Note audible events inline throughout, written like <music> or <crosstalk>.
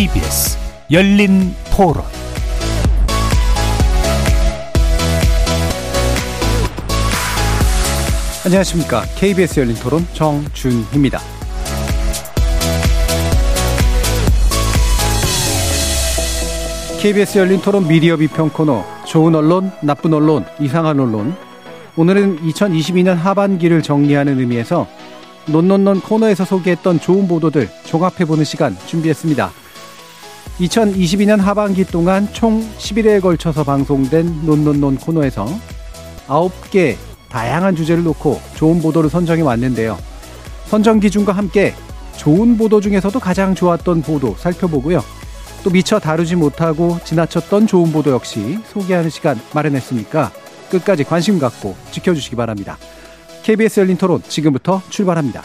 KBS 열린 토론 안녕하십니까. KBS 열린 토론 정준희입니다. KBS 열린 토론 미디어 비평 코너 좋은 언론, 나쁜 언론, 이상한 언론. 오늘은 2022년 하반기를 정리하는 의미에서 논논논 코너에서 소개했던 좋은 보도들 종합해보는 시간 준비했습니다. 2022년 하반기 동안 총 11회에 걸쳐서 방송된 논논논 코너에서 9개 다양한 주제를 놓고 좋은 보도를 선정해 왔는데요. 선정 기준과 함께 좋은 보도 중에서도 가장 좋았던 보도 살펴보고요. 또 미처 다루지 못하고 지나쳤던 좋은 보도 역시 소개하는 시간 마련했으니까 끝까지 관심 갖고 지켜주시기 바랍니다. KBS 열린 토론 지금부터 출발합니다.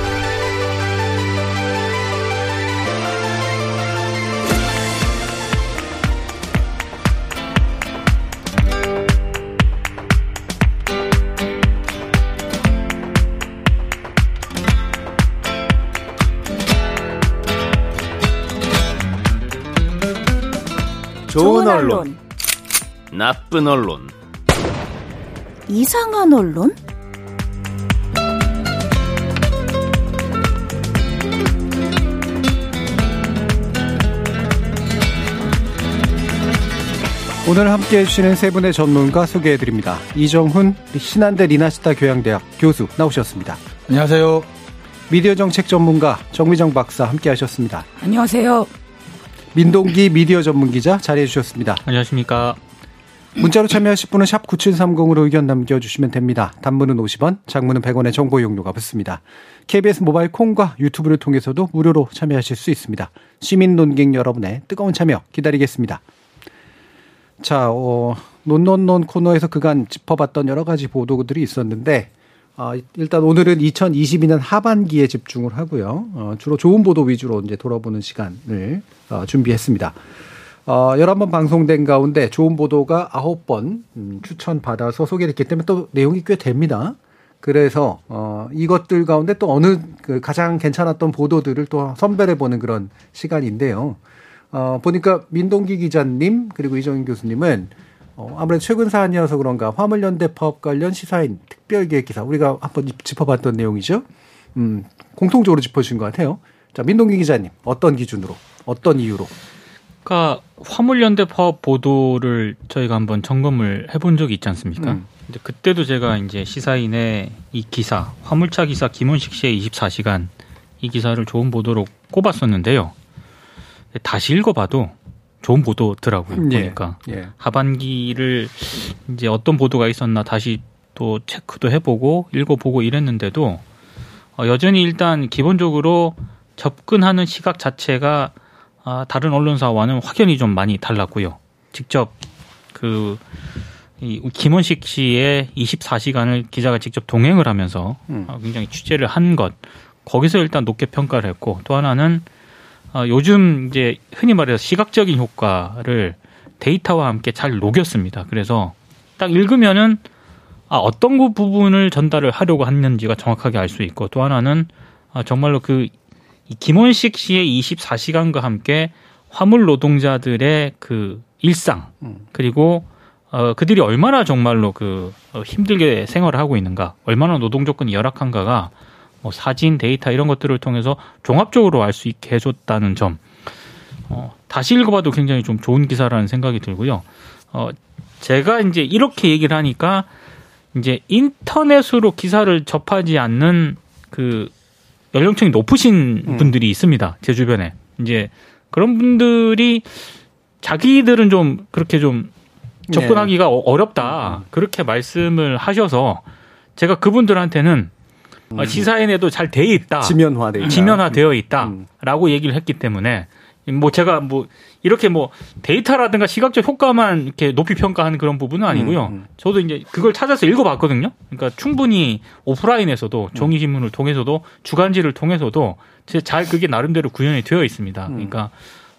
언론, 나쁜 언론, 이상한 언론? 오늘 함께 해주시는 세 분의 전문가 소개해 드립니다. 이정훈 신한대 리나시타 교양대학 교수 나오셨습니다. 안녕하세요. 미디어 정책 전문가 정미정 박사 함께 하셨습니다. 안녕하세요. 민동기 미디어 전문 기자 자리해 주셨습니다. 안녕하십니까. 문자로 참여하실 분은 샵 9730으로 의견 남겨주시면 됩니다. 단문은 50원, 장문은 100원의 정보 이용료가 붙습니다. KBS 모바일 콩과 유튜브를 통해서도 무료로 참여하실 수 있습니다. 시민 논객 여러분의 뜨거운 참여 기다리겠습니다. 자, 어, 논논논 코너에서 그간 짚어봤던 여러 가지 보도들이 있었는데, 아, 일단 오늘은 2022년 하반기에 집중을 하고요. 어, 주로 좋은 보도 위주로 이제 돌아보는 시간을 어, 준비했습니다. 어, 11번 방송된 가운데 좋은 보도가 9번 음, 추천받아서 소개됐기 때문에 또 내용이 꽤 됩니다. 그래서 어, 이것들 가운데 또 어느 그 가장 괜찮았던 보도들을 또 선별해 보는 그런 시간인데요. 어, 보니까 민동기 기자님 그리고 이정인 교수님은 어, 아무래도 최근 사안이어서 그런가 화물연대 파업 관련 시사인 특별기획 기사 우리가 한번 짚어봤던 내용이죠. 음, 공통적으로 짚어주신 것 같아요. 자, 민동기 기자님 어떤 기준으로 어떤 이유로? 그러니까 화물연대 파업 보도를 저희가 한번 점검을 해본 적이 있지 않습니까? 음. 근데 그때도 제가 이제 시사인의 이 기사 화물차 기사 김원식 씨의 24시간 이 기사를 좋은 보도로 꼽았었는데요. 다시 읽어봐도 좋은 보도더라고요. 예, 보니까 예. 하반기를 이제 어떤 보도가 있었나 다시 또 체크도 해보고 읽어보고 이랬는데도 어, 여전히 일단 기본적으로 접근하는 시각 자체가 아, 다른 언론사와는 확연히 좀 많이 달랐고요. 직접 그 이 김원식 씨의 24시간을 기자가 직접 동행을 하면서 음. 어, 굉장히 취재를 한 것 거기서 일단 높게 평가를 했고 또 하나는 어, 요즘 이제 흔히 말해서 시각적인 효과를 데이터와 함께 잘 녹였습니다. 그래서 딱 읽으면은 아, 어떤 그 부분을 전달을 하려고 했는지가 정확하게 알 수 있고 또 하나는 아, 정말로 그이 김원식 씨의 24시간과 함께 화물 노동자들의 그 일상 음. 그리고 어, 그들이 얼마나 정말로 그 어, 힘들게 생활을 하고 있는가, 얼마나 노동 조건이 열악한가가 뭐 사진, 데이터 이런 것들을 통해서 종합적으로 알 수 있게 해줬다는 점. 어, 다시 읽어봐도 굉장히 좀 좋은 기사라는 생각이 들고요. 어, 제가 이제 이렇게 얘기를 하니까 이제 인터넷으로 기사를 접하지 않는 그 연령층이 높으신 음. 분들이 있습니다. 제 주변에. 이제 그런 분들이 자기들은 좀 그렇게 좀 접근하기가 어- 어렵다. 그렇게 말씀을 하셔서 제가 그분들한테는 어, 시사인에도 잘 돼 있다. 지면화 돼 있다. 지면화 되어 있다라고 음. 얘기를 했기 때문에 뭐 제가 뭐 이렇게 뭐 데이터라든가 시각적 효과만 이렇게 높이 평가하는 그런 부분은 아니고요. 음, 음. 저도 이제 그걸 찾아서 읽어봤거든요. 그러니까 충분히 오프라인에서도 종이 신문을 통해서도 주간지를 통해서도 제잘 그게 나름대로 구현이 되어 있습니다. 음. 그러니까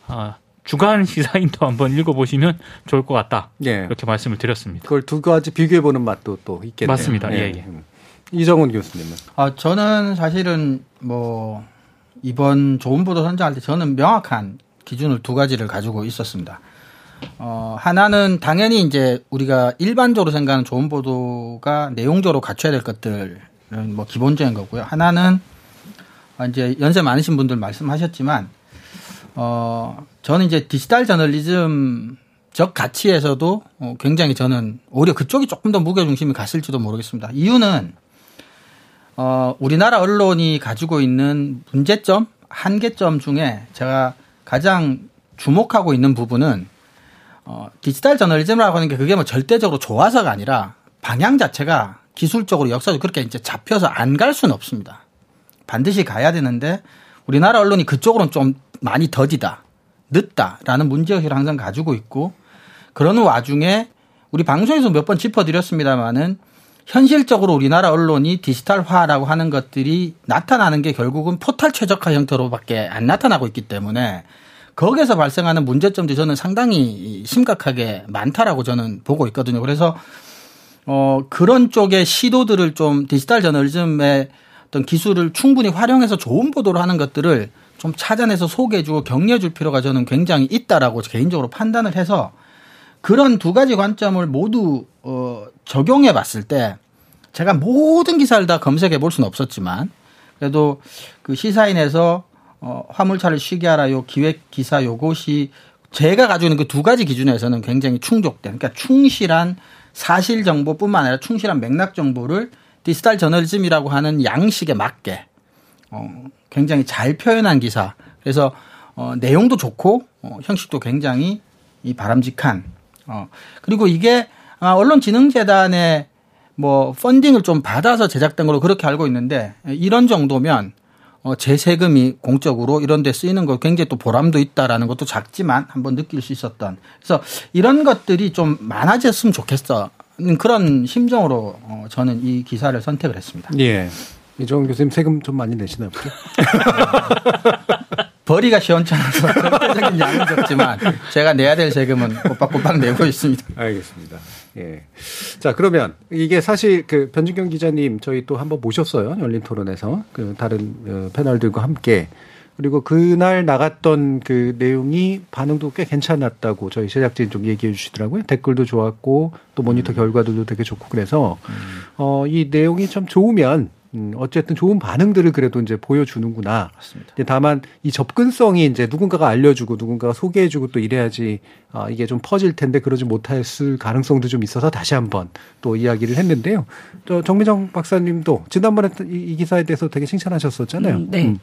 아, 주간 시사인도 한번 읽어보시면 좋을 것 같다. 예. 이렇게 말씀을 드렸습니다. 그걸 두 가지 비교해보는 맛도 또 있겠네요. 맞습니다. 예, 예. 음. 이정훈 교수님은. 아, 저는 사실은 뭐 이번 좋은 보도 선정할 때 저는 명확한 기준을 두 가지를 가지고 있었습니다. 어, 하나는 당연히 이제 우리가 일반적으로 생각하는 좋은 보도가 내용적으로 갖춰야 될 것들은 뭐 기본적인 거고요. 하나는 아, 이제 연세 많으신 분들 말씀하셨지만 어, 저는 이제 디지털 저널리즘 적 가치에서도 어, 굉장히 저는 오히려 그쪽이 조금 더 무게중심이 갔을지도 모르겠습니다. 이유는 어, 우리나라 언론이 가지고 있는 문제점, 한계점 중에 제가 가장 주목하고 있는 부분은 어, 디지털 저널리즘이라고 하는 게 그게 뭐 절대적으로 좋아서가 아니라 방향 자체가 기술적으로 역사적으로 그렇게 이제 잡혀서 안 갈 수는 없습니다. 반드시 가야 되는데 우리나라 언론이 그쪽으로는 좀 많이 더디다, 늦다라는 문제의식을 항상 가지고 있고 그러는 와중에 우리 방송에서 몇 번 짚어드렸습니다마는 현실적으로 우리나라 언론이 디지털화라고 하는 것들이 나타나는 게 결국은 포탈 최적화 형태로밖에 안 나타나고 있기 때문에 거기에서 발생하는 문제점들이 저는 상당히 심각하게 많다라고 저는 보고 있거든요. 그래서 어 그런 쪽의 시도들을 좀 디지털 저널리즘의 어떤 기술을 충분히 활용해서 좋은 보도를 하는 것들을 좀 찾아내서 소개해주고 격려해줄 필요가 저는 굉장히 있다라고 개인적으로 판단을 해서 그런 두 가지 관점을 모두 어, 적용해 봤을 때 제가 모든 기사를 다 검색해 볼 수는 없었지만 그래도 그 시사인에서 어, 화물차를 쉬게 하라 요 기획 기사 요것이 제가 가지고 있는 그 두 가지 기준에서는 굉장히 충족된 그러니까 충실한 사실 정보뿐만 아니라 충실한 맥락 정보를 디지털 저널리즘이라고 하는 양식에 맞게 어, 굉장히 잘 표현한 기사. 그래서 어, 내용도 좋고 어, 형식도 굉장히 이 바람직한. 어, 그리고 이게 아마 언론진흥재단의 뭐 펀딩을 좀 받아서 제작된 걸로 그렇게 알고 있는데 이런 정도면 어, 제 세금이 공적으로 이런 데 쓰이는 거 굉장히 또 보람도 있다라는 것도 작지만 한번 느낄 수 있었던. 그래서 이런 것들이 좀 많아졌으면 좋겠어. 그런 심정으로 어, 저는 이 기사를 선택을 했습니다. 예. 이정훈 교수님 세금 좀 많이 내시나 보죠? <laughs> 벌이가 시원찮아서 <laughs> 절대적인 양은 적지만 제가 내야 될 세금은 꼬박꼬박 내고 있습니다. 알겠습니다. 예. 자, 그러면 이게 사실 그 변준경 기자님 저희 또 한번 모셨어요. 열린 토론에서. 그 다른 어, 패널들과 함께. 그리고 그날 나갔던 그 내용이 반응도 꽤 괜찮았다고 저희 제작진 좀 얘기해 주시더라고요. 댓글도 좋았고 또 모니터 결과들도 되게 좋고 그래서 어, 이 내용이 참 좋으면 음, 어쨌든 좋은 반응들을 그래도 이제 보여주는구나. 맞습니다. 이제 다만 이 접근성이 이제 누군가가 알려주고 누군가가 소개해주고 또 이래야지 아, 이게 좀 퍼질 텐데 그러지 못했을 가능성도 좀 있어서 다시 한번 또 이야기를 했는데요. 저 정미정 박사님도 지난번에 이, 이 기사에 대해서 되게 칭찬하셨었잖아요. 음, 네.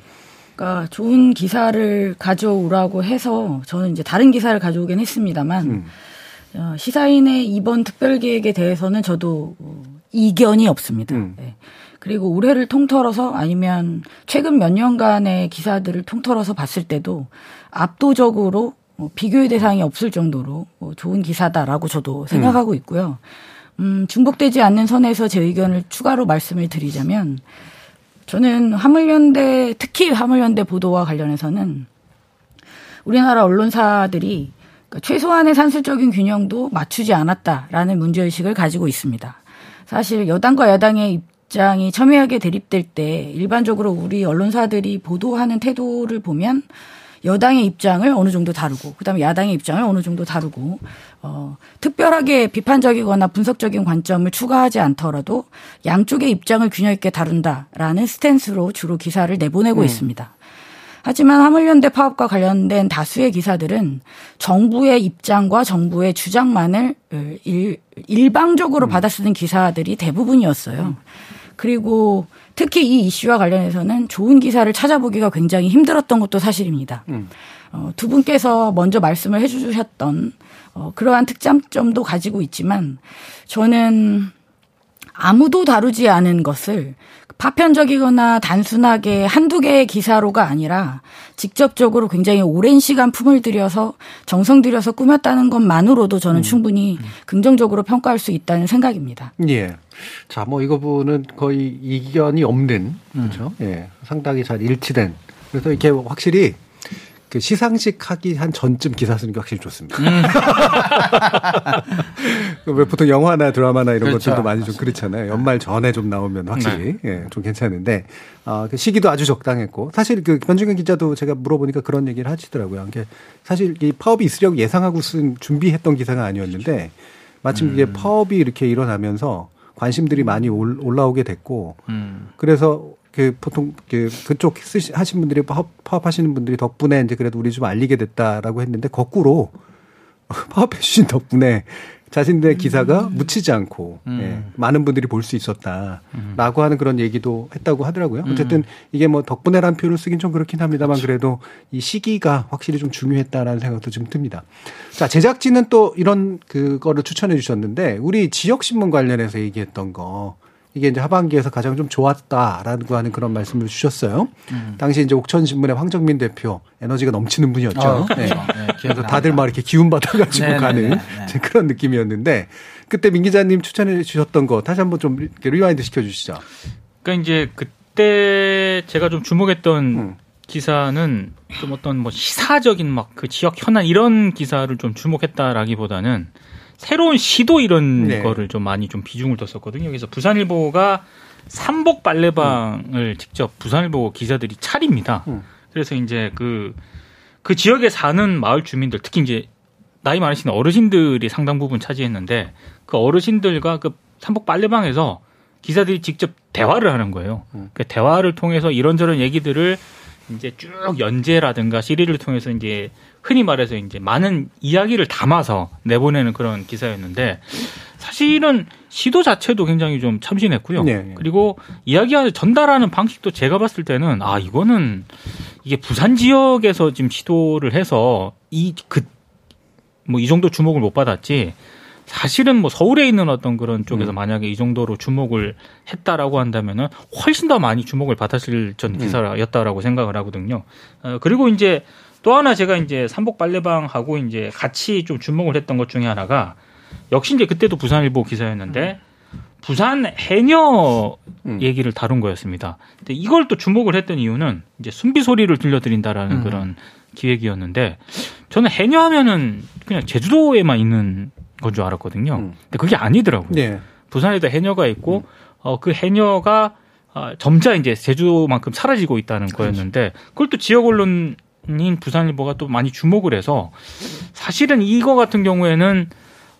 그러니까 좋은 기사를 가져오라고 해서 저는 이제 다른 기사를 가져오긴 했습니다만 음. 어, 시사인의 이번 특별기획에 대해서는 저도 어, 이견이 없습니다. 음. 네. 그리고 올해를 통틀어서 아니면 최근 몇 년간의 기사들을 통틀어서 봤을 때도 압도적으로 어, 비교의 대상이 없을 정도로 어, 좋은 기사다라고 저도 생각하고 있고요. 음, 중복되지 않는 선에서 제 의견을 추가로 말씀을 드리자면 저는 화물연대 특히 화물연대 보도와 관련해서는 우리나라 언론사들이 그러니까 최소한의 산술적인 균형도 맞추지 않았다라는 문제의식을 가지고 있습니다. 사실 여당과 야당의 입장이 첨예하게 대립될 때 일반적으로 우리 언론사들이 보도하는 태도를 보면 여당의 입장을 어느 정도 다루고 그다음에 야당의 입장을 어느 정도 다루고 어 특별하게 비판적이거나 분석적인 관점을 추가하지 않더라도 양쪽의 입장을 균형 있게 다룬다라는 스탠스로 주로 기사를 내보내고 있습니다. 하지만 화물연대 파업과 관련된 다수의 기사들은 정부의 입장과 정부의 주장만을 일, 일방적으로 받아쓰는 기사들이 대부분이었어요. 그리고 특히 이 이슈와 관련해서는 좋은 기사를 찾아보기가 굉장히 힘들었던 것도 사실입니다. 어, 두 분께서 먼저 말씀을 해주셨던 어, 그러한 특장점도 가지고 있지만 저는 아무도 다루지 않은 것을 파편적이거나 단순하게 한두 개의 기사로가 아니라 직접적으로 굉장히 오랜 시간 품을 들여서 정성 들여서 꾸몄다는 것만으로도 저는 충분히 긍정적으로 평가할 수 있다는 생각입니다. 예. 자, 뭐 이거 부분은 거의 이견이 없는 그렇죠. 예. 상당히 잘 일치된. 그래서 이렇게 확실히 그 시상식 하기 한 전쯤 기사 쓰는 게 확실히 좋습니다. <laughs> 왜 보통 영화나 드라마나 이런 그렇죠. 것들도 많이 좀 그렇잖아요. 연말 전에 좀 나오면 확실히 예, 좀 괜찮은데 아, 그 시기도 아주 적당했고 사실 그 변중현 기자도 제가 물어보니까 그런 얘기를 하시더라고요. 이게 사실 이 파업이 있으려고 예상하고 쓴 준비했던 기사가 아니었는데 마침 이게 파업이 이렇게 일어나면서 관심들이 많이 올- 올라오게 됐고 음. 그래서 그 보통 그 그쪽 쓰시 하신 분들이 파업, 파업하시는 분들이 덕분에 이제 그래도 우리 좀 알리게 됐다라고 했는데 거꾸로 <laughs> 파업해 주신 덕분에 자신들의 기사가 묻히지 않고 예, 많은 분들이 볼 수 있었다라고 하는 그런 얘기도 했다고 하더라고요. 어쨌든 이게 뭐 덕분에라는 표현을 쓰긴 좀 그렇긴 합니다만 그래도 이 시기가 확실히 좀 중요했다라는 생각도 좀 듭니다. 자 제작진은 또 이런 그거를 추천해 주셨는데 우리 지역 신문 관련해서 얘기했던 거 이게 이제 하반기에서 가장 좀 좋았다라고 하는 그런 말씀을 주셨어요. 당시 이제 옥천신문의 황정민 대표 에너지가 넘치는 분이었죠. 어, 네. 그렇죠. 네, 그래서. 다들 막 이렇게 기운 받아가지고 네네네, 가는 네. 이제 그런 느낌이었는데 그때 민 기자님 추천해 주셨던 거 다시 한번 좀 rewind 시켜 주시죠. 그러니까 이제 그때 제가 좀 주목했던 음. 기사는 좀 어떤 뭐 시사적인 막 그 지역 현안 이런 기사를 좀 주목했다라기보다는 새로운 시도 이런 네. 거를 좀 많이 좀 비중을 뒀었거든요. 그래서 부산일보가 삼복 빨래방을 직접 부산일보 기자들이 차립니다. 음. 그래서 이제 그, 그 지역에 사는 마을 주민들, 특히 이제 나이 많으신 어르신들이 상당 부분 차지했는데 그 어르신들과 그 삼복 빨래방에서 기자들이 직접 대화를 하는 거예요. 음. 그 대화를 통해서 이런저런 얘기들을 이제 쭉 연재라든가 시리즈를 통해서 이제 흔히 말해서 이제 많은 이야기를 담아서 내보내는 그런 기사였는데 사실은 시도 자체도 굉장히 좀 참신했고요. 네. 그리고 이야기 전달하는 방식도 제가 봤을 때는 아 이거는 이게 부산 지역에서 지금 시도를 해서 이 그 뭐 이 정도 주목을 못 받았지 사실은 뭐 서울에 있는 어떤 그런 쪽에서 만약에 이 정도로 주목을 했다라고 한다면은 훨씬 더 많이 주목을 받았을 전 기사였다라고 생각을 하거든요. 어, 그리고 이제 또 하나 제가 이제 삼복 빨래방하고 이제 같이 좀 주목을 했던 것 중에 하나가 역시 이제 그때도 부산일보 기사였는데 부산 해녀 음. 얘기를 다룬 거였습니다. 근데 이걸 또 주목을 했던 이유는 이제 순비 소리를 들려드린다라는 음. 그런 기획이었는데 저는 해녀 하면은 그냥 제주도에만 있는 건 줄 알았거든요. 음. 근데 그게 아니더라고요. 네. 부산에도 해녀가 있고 어, 그 해녀가 아, 점차 이제 제주도만큼 사라지고 있다는 거였는데 그걸 또 지역 언론인 부산일보가 또 많이 주목을 해서 사실은 이거 같은 경우에는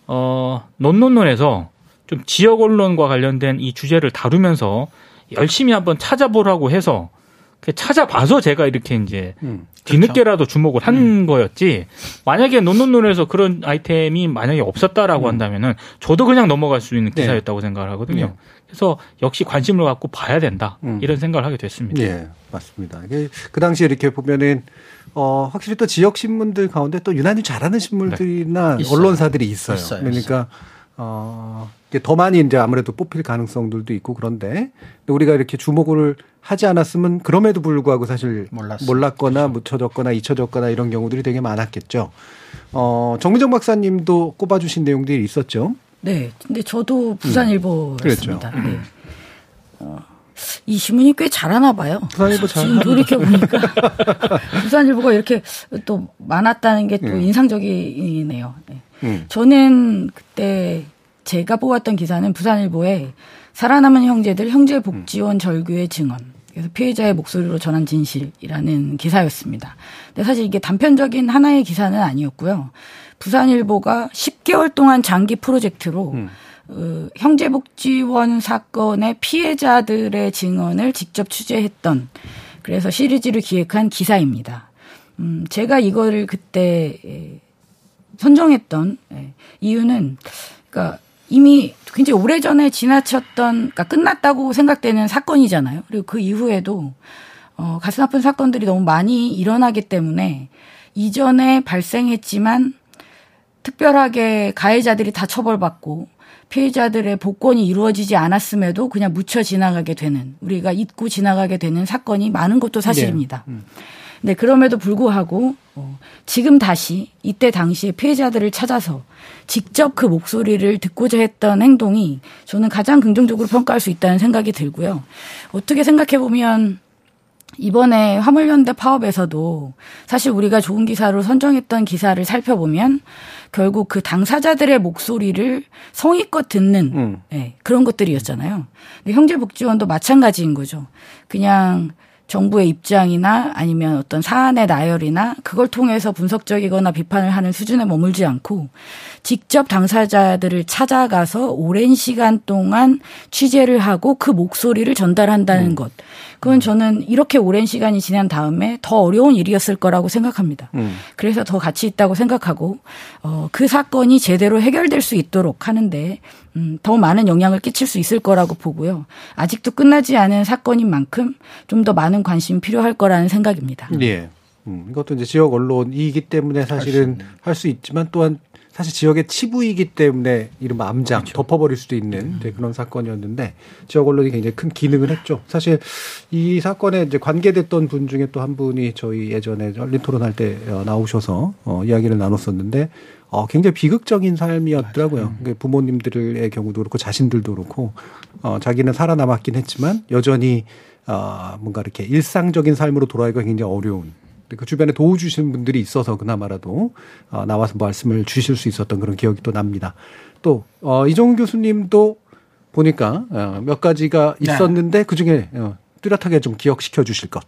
어 논논논에서 좀 지역 언론과 관련된 이 주제를 다루면서 열심히 한번 찾아보라고 해서 그 찾아봐서 제가 이렇게 이제 음. 뒤늦게라도 주목을 한 거였지. 만약에 논논논에서 그런 아이템이 만약에 없었다라고 한다면은 저도 그냥 넘어갈 수 있는 네. 기사였다고 생각을 하거든요. 네. 그래서 역시 관심을 갖고 봐야 된다 음. 이런 생각을 하게 됐습니다. 예, 맞습니다. 이게 그 당시에 이렇게 보면은 어 확실히 또 지역 신문들 가운데 또 유난히 잘하는 신문들이나 네. 언론사들이 있어요. 있어요, 그러니까 어 이게 더 많이 이제 아무래도 뽑힐 가능성들도 있고 그런데 우리가 이렇게 주목을 하지 않았으면 그럼에도 불구하고 사실 몰랐어요. 몰랐거나 묻혀졌거나 잊혀졌거나 이런 경우들이 되게 많았겠죠. 어 정미정 박사님도 꼽아주신 내용들이 있었죠. 네. 근데 저도 부산일보였습니다. 그랬죠. 네. 어, 이 신문이 꽤 잘하나 봐요. 부산일보 잘 지금 돌이켜 보니까 <laughs> 부산일보가 이렇게 또 많았다는 게또 음. 인상적이네요. 네. 음. 저는 그때 제가 뽑았던 기사는 부산일보에 살아남은 형제들 형제복지원 절규의 증언. 그래서 피해자의 목소리로 전한 진실이라는 기사였습니다. 근데 사실 이게 단편적인 하나의 기사는 아니었고요. 부산일보가 10개월 동안 장기 프로젝트로 음. 어, 형제복지원 사건의 피해자들의 증언을 직접 취재했던 그래서 시리즈를 기획한 기사입니다. 음, 제가 이거를 그때 에, 선정했던 예, 이유는 그러니까 이미 굉장히 오래전에 지나쳤던 그러니까 끝났다고 생각되는 사건이잖아요. 그리고 그 이후에도 어, 가슴 아픈 사건들이 너무 많이 일어나기 때문에 이전에 발생했지만 특별하게 가해자들이 다 처벌받고 피해자들의 복권이 이루어지지 않았음에도 그냥 묻혀 지나가게 되는 우리가 잊고 지나가게 되는 사건이 많은 것도 사실입니다. 네. 음. 네, 그럼에도 불구하고 어, 지금 다시 이때 당시에 피해자들을 찾아서 직접 그 목소리를 듣고자 했던 행동이 저는 가장 긍정적으로 평가할 수 있다는 생각이 들고요. 어떻게 생각해 보면 이번에 화물연대 파업에서도 사실 우리가 좋은 기사로 선정했던 기사를 살펴보면 결국 그 당사자들의 목소리를 성의껏 듣는 음. 네, 그런 것들이었잖아요. 근데 형제복지원도 마찬가지인 거죠. 그냥 정부의 입장이나 아니면 어떤 사안의 나열이나 그걸 통해서 분석적이거나 비판을 하는 수준에 머물지 않고 직접 당사자들을 찾아가서 오랜 시간 동안 취재를 하고 그 목소리를 전달한다는 것. 그건 저는 이렇게 오랜 시간이 지난 다음에 더 어려운 일이었을 거라고 생각합니다. 음. 그래서 더 가치 있다고 생각하고 어, 그 사건이 제대로 해결될 수 있도록 하는데 음, 더 많은 영향을 끼칠 수 있을 거라고 보고요. 아직도 끝나지 않은 사건인 만큼 좀 더 많은 관심이 필요할 거라는 생각입니다. 예. 음, 이것도 이제 지역 언론이기 때문에 사실은 할 수 있지만 또한 사실 지역의 치부이기 때문에 이른바 암장 덮어버릴 수도 있는 이제 그런 사건이었는데 지역 언론이 굉장히 큰 기능을 했죠. 사실 이 사건에 이제 관계됐던 분 중에 또 한 분이 저희 예전에 열린 토론할 때 어, 나오셔서 어, 이야기를 나눴었는데 어, 굉장히 비극적인 삶이었더라고요. 그러니까 부모님들의 경우도 그렇고 자신들도 그렇고 어, 자기는 살아남았긴 했지만 여전히 어, 뭔가 이렇게 일상적인 삶으로 돌아가기가 굉장히 어려운 그 주변에 도우 주시는 분들이 있어서 그나마라도 어, 나와서 말씀을 주실 수 있었던 그런 기억이 또 납니다. 또 어, 이종 교수님도 보니까 어, 몇 가지가 네. 있었는데 그 중에 어, 뚜렷하게 좀 기억시켜 주실 것.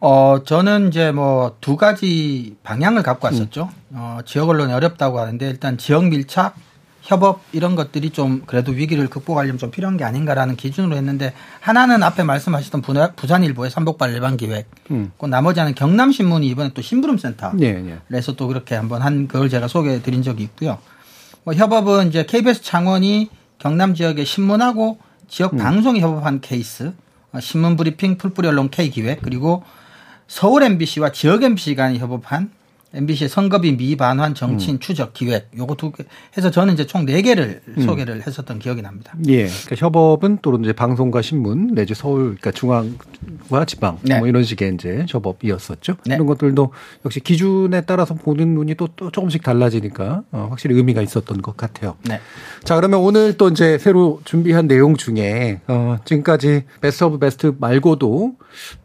어, 저는 이제 뭐 두 가지 방향을 갖고 왔었죠. 어, 지역 언론이 어렵다고 하는데 일단 지역 밀착, 협업 이런 것들이 좀 그래도 위기를 극복하려면 좀 필요한 게 아닌가라는 기준으로 했는데 하나는 앞에 말씀하셨던 부산일보의 삼복발 일반 기획, 음. 그 나머지 하나는 경남신문이 이번에 또 심부름센터 예, 예. 그래서 또 그렇게 한번 한 그걸 제가 소개해 드린 적이 있고요. 뭐 협업은 이제 KBS 창원이 경남 지역의 신문하고 지역 방송이 협업한 케이스, 어, 신문 브리핑 풀뿌리 언론 K 기획 그리고 서울 MBC와 지역 MBC 간이 협업한 MBC의 선거비 미반환 정치인 추적 기획 요거 두 개 해서 저는 이제 총 네 개를 소개를 했었던 기억이 납니다. 예. 그러니까 협업은 또 이제 방송과 신문 내지 서울 그러니까 중앙과 지방 네. 뭐 이런 식의 이제 협업이었었죠. 네. 이런 것들도 역시 기준에 따라서 보는 눈이 또, 또 조금씩 달라지니까 어, 확실히 의미가 있었던 것 같아요. 네. 자, 그러면 오늘 또 이제 새로 준비한 내용 중에, 어, 지금까지 best of best 말고도,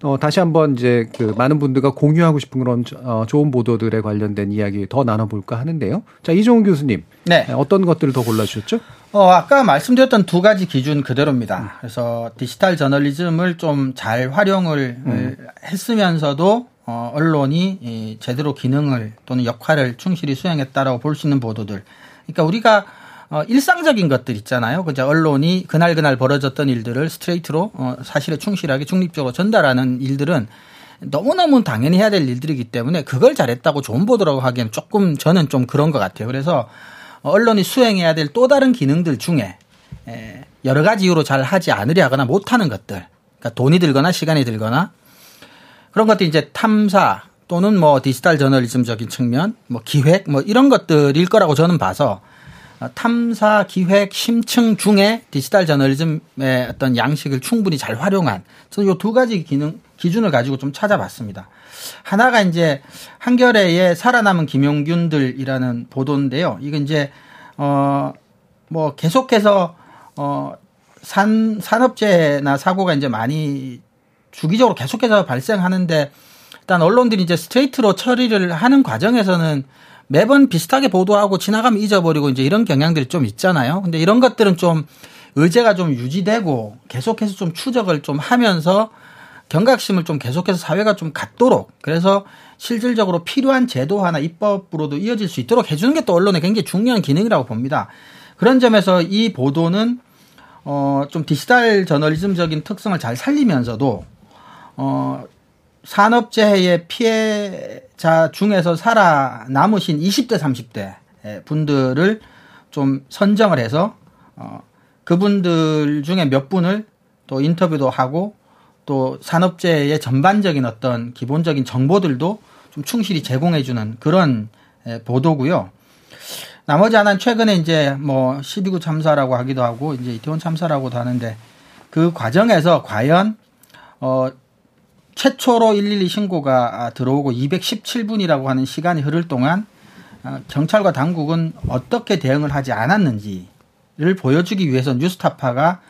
어, 다시 한번 이제 그 많은 분들과 공유하고 싶은 그런, 어, 좋은 보도들 에 관련된 이야기 더 나눠볼까 하는데요. 자, 이종훈 교수님. 네. 어떤 것들을 더 골라주셨죠? 어, 아까 말씀드렸던 두 가지 기준 그대로입니다. 그래서 디지털 저널리즘을 좀 잘 활용을 했으면서도 어, 언론이 이 제대로 기능을 또는 역할을 충실히 수행했다라고 볼 수 있는 보도들. 그러니까 우리가 어, 일상적인 것들 있잖아요. 그죠? 언론이 그날 그날 벌어졌던 일들을 스트레이트로 어, 사실에 충실하게 중립적으로 전달하는 일들은 너무너무 당연히 해야 될 일들이기 때문에 그걸 잘했다고 좋은 보도라고 하기엔 조금 저는 좀 그런 것 같아요. 그래서 언론이 수행해야 될 또 다른 기능들 중에 에, 여러 가지 이유로 잘 하지 않으려 하거나 못하는 것들, 그러니까 돈이 들거나 시간이 들거나 그런 것들이 이제 탐사 또는 뭐 디지털 저널리즘적인 측면, 뭐 기획 뭐 이런 것들일 거라고 저는 봐서 어, 탐사, 기획, 심층 중에 디지털 저널리즘의 어떤 양식을 충분히 잘 활용한 저는 이두 가지 기능 기준을 가지고 좀 찾아봤습니다. 하나가 이제 한겨레의 살아남은 김용균들이라는 보도인데요. 이건 이제 어 뭐 계속해서 어 산 산업재해나 사고가 이제 많이 주기적으로 계속해서 발생하는데 일단 언론들이 이제 스트레이트로 처리를 하는 과정에서는 매번 비슷하게 보도하고 지나가면 잊어버리고 이제 이런 경향들이 좀 있잖아요. 근데 이런 것들은 좀 의제가 좀 유지되고 계속해서 좀 추적을 좀 하면서 경각심을 좀 계속해서 사회가 좀 갖도록 그래서 실질적으로 필요한 제도화나 입법으로도 이어질 수 있도록 해주는 게 또 언론의 굉장히 중요한 기능이라고 봅니다. 그런 점에서 이 보도는 어, 좀 디지털 저널리즘적인 특성을 잘 살리면서도 어, 산업재해의 피해자 중에서 살아남으신 20대, 30대 분들을 좀 선정을 해서 어, 그분들 중에 몇 분을 또 인터뷰도 하고 또 산업재해의 전반적인 어떤 기본적인 정보들도 좀 충실히 제공해주는 그런 에, 보도고요. 나머지 하나는 최근에 이제 뭐 12구 참사라고 하기도 하고 이제 이태원 참사라고도 하는데 그 과정에서 과연 어 최초로 112 신고가 들어오고 217분이라고 하는 시간이 흐를 동안 어, 경찰과 당국은 어떻게 대응을 하지 않았는지를 보여주기 위해서 뉴스타파가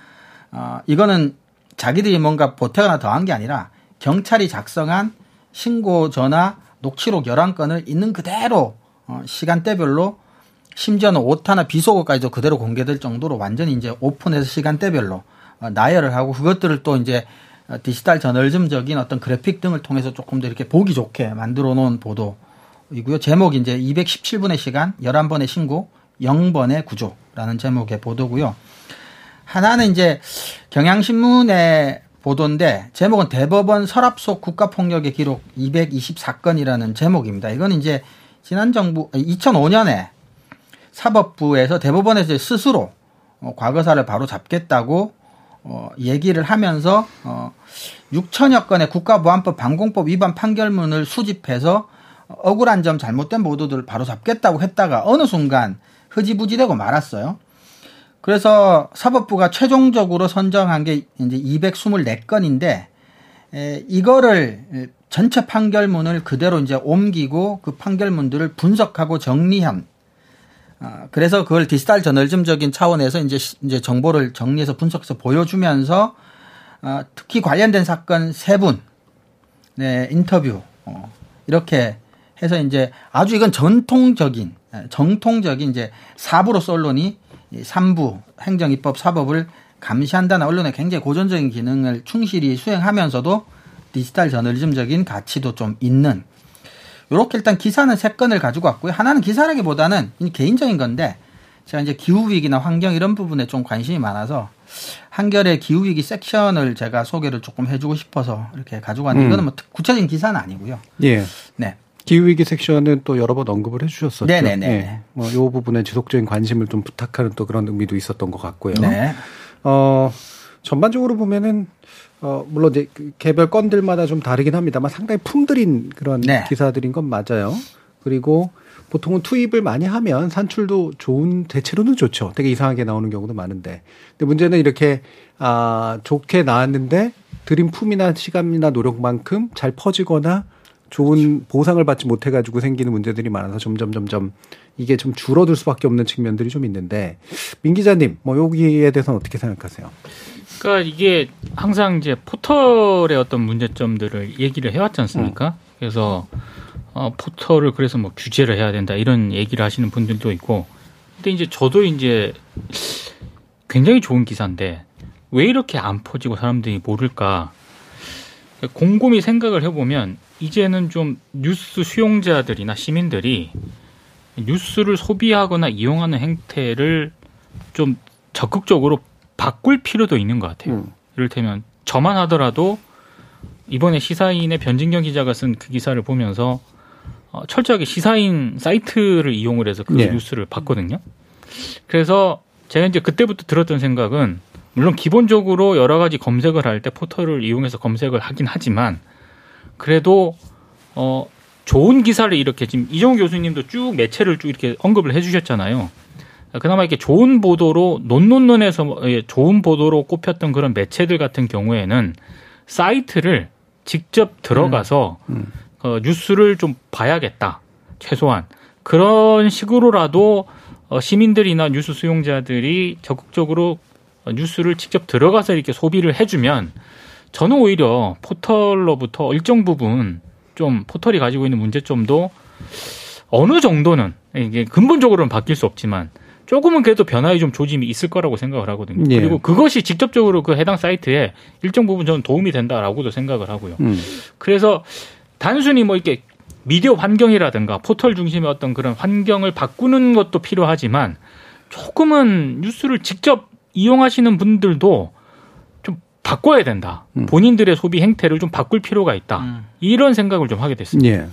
어 이거는 자기들이 뭔가 보태거나 더한 게 아니라 경찰이 작성한 신고 전화 녹취록 11건을 있는 그대로 어 시간대별로 심지어는 오타나 비속어까지도 그대로 공개될 정도로 완전히 이제 오픈해서 시간대별로 어, 나열을 하고 그것들을 또 이제 어, 디지털 저널즘적인 어떤 그래픽 등을 통해서 조금 더 이렇게 보기 좋게 만들어 놓은 보도이고요. 제목이 이제 217분의 시간, 11번의 신고, 0번의 구조라는 제목의 보도고요. 하나는 이제 경향신문의 보도인데 제목은 대법원 서랍 속 국가폭력의 기록 224건이라는 제목입니다. 이건 이제 지난 정부 2005년에 사법부에서 대법원에서 스스로 어, 과거사를 바로 잡겠다고 어, 얘기를 하면서 어, 6천여 건의 국가보안법 방공법 위반 판결문을 수집해서 억울한 점 잘못된 보도들을 바로 잡겠다고 했다가 어느 순간 흐지부지되고 말았어요. 그래서 사법부가 최종적으로 선정한 게 이제 224건인데 에, 이거를 전체 판결문을 그대로 이제 옮기고 그 판결문들을 분석하고 정리한 아, 그래서 그걸 디지털 저널즘적인 차원에서 이제 이제 정보를 정리해서 분석해서 보여주면서 아, 특히 관련된 사건 세 분, 네 인터뷰 어, 이렇게 해서 이제 아주 이건 전통적인 정통적인 이제 사부로서 언론이 3부 행정입법 사법을 감시한다는 언론의 굉장히 고전적인 기능을 충실히 수행하면서도 디지털 저널리즘적인 가치도 좀 있는 요렇게 일단 기사는 세 건을 가지고 왔고요. 하나는 기사라기보다는 개인적인 건데 제가 이제 기후 위기나 환경 이런 부분에 좀 관심이 많아서 한결의 기후 위기 섹션을 제가 소개를 조금 해주고 싶어서 이렇게 가지고 왔는데 음. 이거는 뭐 구체적인 기사는 아니고요. 예. 네. 기후 위기 섹션은 또 여러 번 언급을 해주셨었죠. 네네네. 네. 뭐요 부분에 지속적인 관심을 좀 부탁하는 또 그런 의미도 있었던 것 같고요. 네. 어 전반적으로 보면은 어 물론 이제 그 개별 건들마다 좀 다르긴 합니다만 상당히 품들인 그런 네. 기사들인 건 맞아요. 그리고 보통은 투입을 많이 하면 산출도 좋은 대체로는 좋죠. 되게 이상하게 나오는 경우도 많은데. 근데 문제는 이렇게 아 좋게 나왔는데 들인 품이나 시간이나 노력만큼 잘 퍼지거나 좋은 보상을 받지 못해 가지고 생기는 문제들이 많아서 점점 점점 이게 좀 줄어들 수밖에 없는 측면들이 좀 있는데 민 기자님 뭐 여기에 대해서는 어떻게 생각하세요? 그러니까 이게 항상 이제 포털의 어떤 문제점들을 얘기를 해왔지 않습니까? 음. 그래서 어, 포털을 그래서 뭐 규제를 해야 된다 이런 얘기를 하시는 분들도 있고 근데 이제 저도 이제 굉장히 좋은 기사인데 왜 이렇게 안 퍼지고 사람들이 모를까 곰곰이 생각을 해보면 이제는 좀 뉴스 수용자들이나 시민들이 뉴스를 소비하거나 이용하는 행태를 좀 적극적으로 바꿀 필요도 있는 것 같아요. 음. 이를테면 저만 하더라도 이번에 시사인의 변진경 기자가 쓴 그 기사를 보면서 어, 철저하게 시사인 사이트를 이용을 해서 그 네. 뉴스를 봤거든요. 그래서 제가 이제 그때부터 들었던 생각은 물론 기본적으로 여러 가지 검색을 할 때 포털을 이용해서 검색을 하긴 하지만 그래도 어 좋은 기사를 이렇게 지금 이정 교수님도 쭉 매체를 쭉 이렇게 언급을 해주셨잖아요. 그나마 이렇게 좋은 보도로 논논논에서 뭐, 예, 좋은 보도로 꼽혔던 그런 매체들 같은 경우에는 사이트를 직접 들어가서 음, 음. 어, 뉴스를 좀 봐야겠다 최소한 그런 식으로라도 어, 시민들이나 뉴스 수용자들이 적극적으로 뉴스를 직접 들어가서 이렇게 소비를 해주면 저는 오히려 포털로부터 일정 부분 좀 포털이 가지고 있는 문제점도 어느 정도는 이게 근본적으로는 바뀔 수 없지만 조금은 그래도 변화의 좀 조짐이 있을 거라고 생각을 하거든요. 예. 그리고 그것이 직접적으로 그 해당 사이트에 일정 부분 저는 도움이 된다라고도 생각을 하고요. 음. 그래서 단순히 뭐 이렇게 미디어 환경이라든가 포털 중심의 어떤 그런 환경을 바꾸는 것도 필요하지만 조금은 뉴스를 직접 이용하시는 분들도 좀 바꿔야 된다. 음. 본인들의 소비 행태를 좀 바꿀 필요가 있다. 음. 이런 생각을 좀 하게 됐습니다. 예.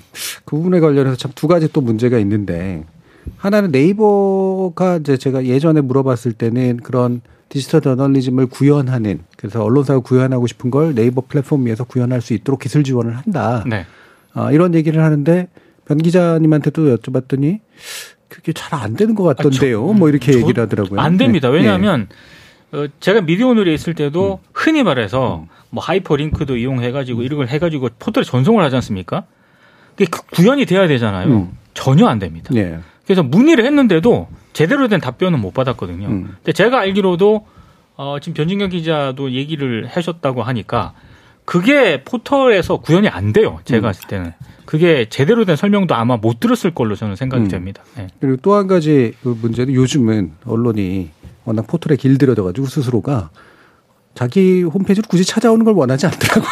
그 부분에 관련해서 참 두 가지 또 문제가 있는데 하나는 네이버가 이제 제가 예전에 물어봤을 때는 그런 디지털 저널리즘을 구현하는 그래서 언론사가 구현하고 싶은 걸 네이버 플랫폼 위에서 구현할 수 있도록 기술 지원을 한다. 네. 어, 이런 얘기를 하는데 변 기자님한테도 여쭤봤더니 그게 잘 안 되는 것 같던데요. 뭐 이렇게 저- 얘기를 하더라고요. 안 됩니다. 네. 왜냐하면 어, 제가 미디어오늘에 있을 때도 음. 흔히 말해서 뭐 하이퍼링크도 이용해가지고 이런 걸 해가지고 포털에 전송을 하지 않습니까? 그게 그 구현이 돼야 되잖아요. 음. 전혀 안 됩니다. 네. 그래서 문의를 했는데도 제대로 된 답변은 못 받았거든요. 음. 근데 제가 알기로도 어, 지금 변진경 기자도 얘기를 하셨다고 하니까 그게 포털에서 구현이 안 돼요. 제가 봤을 때는. 그게 제대로 된 설명도 아마 못 들었을 걸로 저는 생각이 음. 됩니다. 네. 그리고 또 한 가지 그 문제는 요즘은 언론이 워낙 포털에 길들여져가지고 스스로가 자기 홈페이지를 굳이 찾아오는 걸 원하지 않더라고요.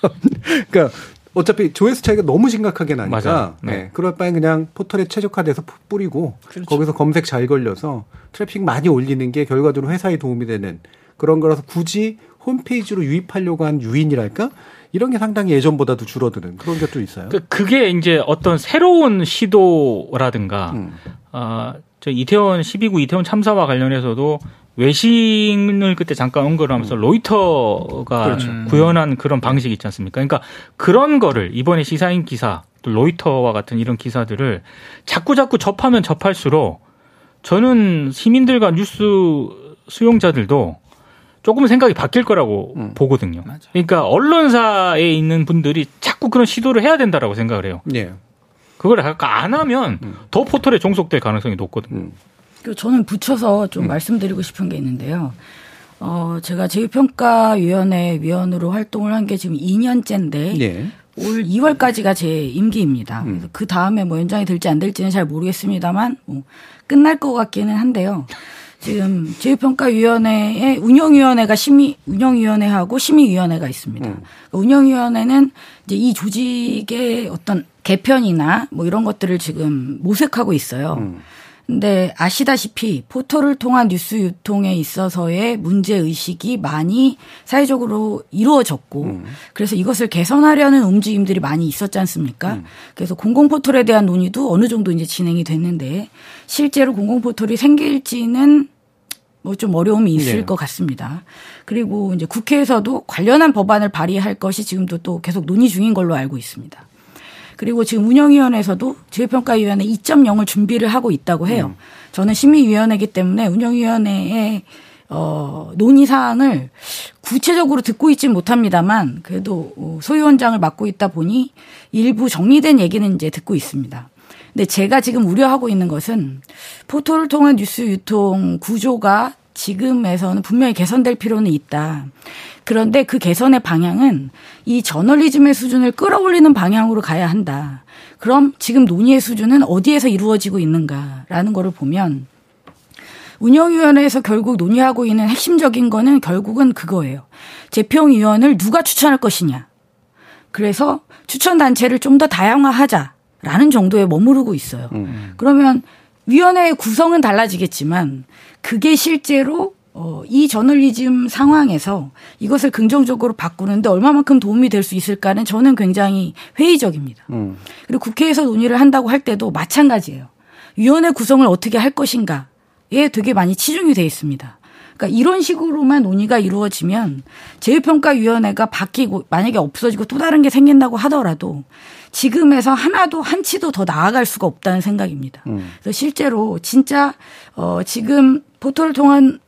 <laughs> 그러니까 어차피 조회수 차이가 너무 심각하게 나니까. 네. 네. 그럴 바엔 그냥 포털에 최적화돼서 푸- 뿌리고 그렇죠. 거기서 검색 잘 걸려서 트래픽 많이 올리는 게 결과적으로 회사에 도움이 되는 그런 거라서 굳이 홈페이지로 유입하려고 한 유인이랄까 이런 게 상당히 예전보다도 줄어드는 그런 게 또 있어요. 그, 그게 이제 어떤 새로운 시도라든가, 음. 아, 저 이태원 12구 이태원 참사와 관련해서도 외신을 그때 잠깐 언급을 하면서 로이터가 그렇죠. 구현한 그런 방식이 있지 않습니까? 그러니까 그런 거를 이번에 시사인 기사, 또 로이터와 같은 이런 기사들을 자꾸 자꾸 접하면 접할수록 저는 시민들과 뉴스 수용자들도 조금 생각이 바뀔 거라고 음. 보거든요. 맞아. 그러니까 언론사에 있는 분들이 자꾸 그런 시도를 해야 된다라고 생각을 해요. 예. 그걸 아까 안 하면 음. 더 포털에 종속될 가능성이 높거든요. 음. 그리고 저는 붙여서 좀 말씀드리고 싶은 게 있는데요. 어, 제가 제휴평가위원회 위원으로 활동을 한 게 지금 2년째인데 예. 올 2월까지가 제 임기입니다. 음. 그래서 그 다음에 뭐 연장이 될지 안 될지는 잘 모르겠습니다만 뭐 끝날 것 같기는 한데요. 지금 제휴평가위원회의 운영위원회가 심의 운영위원회하고 심의위원회가 있습니다. 음. 그러니까 운영위원회는 이제 이 조직의 어떤 개편이나 뭐 이런 것들을 지금 모색하고 있어요. 음. 근데 아시다시피 포털을 통한 뉴스 유통에 있어서의 문제 의식이 많이 사회적으로 이루어졌고 음. 그래서 이것을 개선하려는 움직임들이 많이 있었지 않습니까? 음. 그래서 공공 포털에 대한 논의도 어느 정도 이제 진행이 됐는데 실제로 공공 포털이 생길지는 뭐 좀 어려움이 있을 네. 것 같습니다. 그리고 이제 국회에서도 관련한 법안을 발의할 것이 지금도 또 계속 논의 중인 걸로 알고 있습니다. 그리고 지금 운영위원회에서도 재평가위원회 2.0을 준비를 하고 있다고 해요. 저는 심의위원회이기 때문에 운영위원회의 어, 논의 사항을 구체적으로 듣고 있진 못합니다만 그래도 어, 소위원장을 맡고 있다 보니 일부 정리된 얘기는 이제 듣고 있습니다. 근데 제가 지금 우려하고 있는 것은 포털을 통한 뉴스 유통 구조가 지금에서는 분명히 개선될 필요는 있다. 그런데 그 개선의 방향은 이 저널리즘의 수준을 끌어올리는 방향으로 가야 한다. 그럼 지금 논의의 수준은 어디에서 이루어지고 있는가라는 거를 보면 운영위원회에서 결국 논의하고 있는 핵심적인 거는 결국은 그거예요. 재평위원을 누가 추천할 것이냐. 그래서 추천 단체를 좀 더 다양화하자라는 정도에 머무르고 있어요. 그러면 위원회의 구성은 달라지겠지만 그게 실제로 어, 이 저널리즘 상황에서 이것을 긍정적으로 바꾸는데 얼마만큼 도움이 될 수 있을까는 저는 굉장히 회의적입니다. 음. 그리고 국회에서 논의를 한다고 할 때도 마찬가지예요. 위원회 구성을 어떻게 할 것인가에 되게 많이 치중이 돼 있습니다. 그러니까 이런 식으로만 논의가 이루어지면 재유평가위원회가 바뀌고 만약에 없어지고 또 다른 게 생긴다고 하더라도 지금에서 하나도 한 치도 더 나아갈 수가 없다는 생각입니다. 그래서 실제로 진짜 어 지금 포털을 통한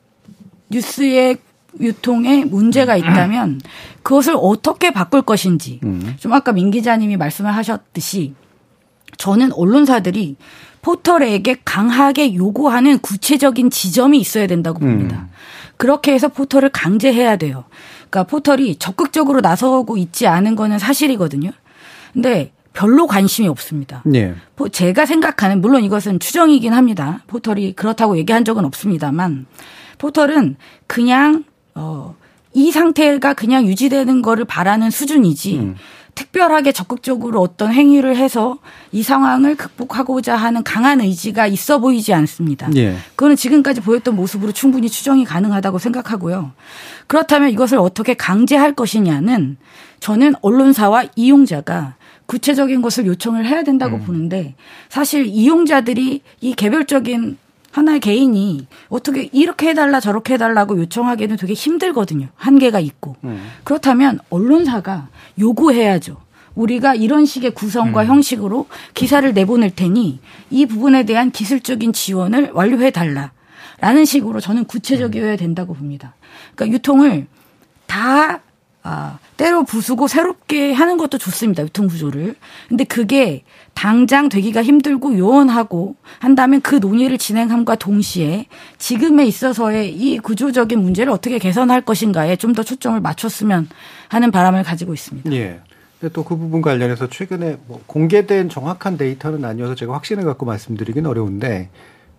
뉴스의 유통에 문제가 있다면 그것을 어떻게 바꿀 것인지 좀 아까 민 기자님이 말씀을 하셨듯이 저는 언론사들이 포털에게 강하게 요구하는 구체적인 지점이 있어야 된다고 봅니다. 그렇게 해서 포털을 강제해야 돼요. 그러니까 포털이 적극적으로 나서고 있지 않은 거는 사실이거든요. 근데 별로 관심이 없습니다. 예. 포- 제가 생각하는 물론 이것은 추정이긴 합니다. 포털이 그렇다고 얘기한 적은 없습니다만 포털은 그냥 어, 이 상태가 그냥 유지되는 거를 바라는 수준이지 특별하게 적극적으로 어떤 행위를 해서 이 상황을 극복하고자 하는 강한 의지가 있어 보이지 않습니다. 예. 그거는 지금까지 보였던 모습으로 충분히 추정이 가능하다고 생각하고요. 그렇다면 이것을 어떻게 강제할 것이냐는 저는 언론사와 이용자가 구체적인 것을 요청을 해야 된다고 보는데 사실 이용자들이 이 개별적인 하나의 개인이 어떻게 이렇게 해달라 저렇게 해달라고 요청하기에는 되게 힘들거든요. 한계가 있고. 그렇다면 언론사가 요구해야죠. 우리가 이런 식의 구성과 음. 형식으로 기사를 내보낼 테니 이 부분에 대한 기술적인 지원을 완료해 달라. 라는 식으로 저는 구체적이어야 된다고 봅니다. 그러니까 유통을 다 아, 때로 부수고 새롭게 하는 것도 좋습니다. 유통 구조를. 근데 그게 당장 되기가 힘들고 요원하고 한다면 그 논의를 진행함과 동시에 지금에 있어서의 이 구조적인 문제를 어떻게 개선할 것인가에 좀 더 초점을 맞췄으면 하는 바람을 가지고 있습니다. 예. 근데 또 그 부분 관련해서 최근에 뭐 공개된 정확한 데이터는 아니어서 제가 확신을 갖고 말씀드리긴 어려운데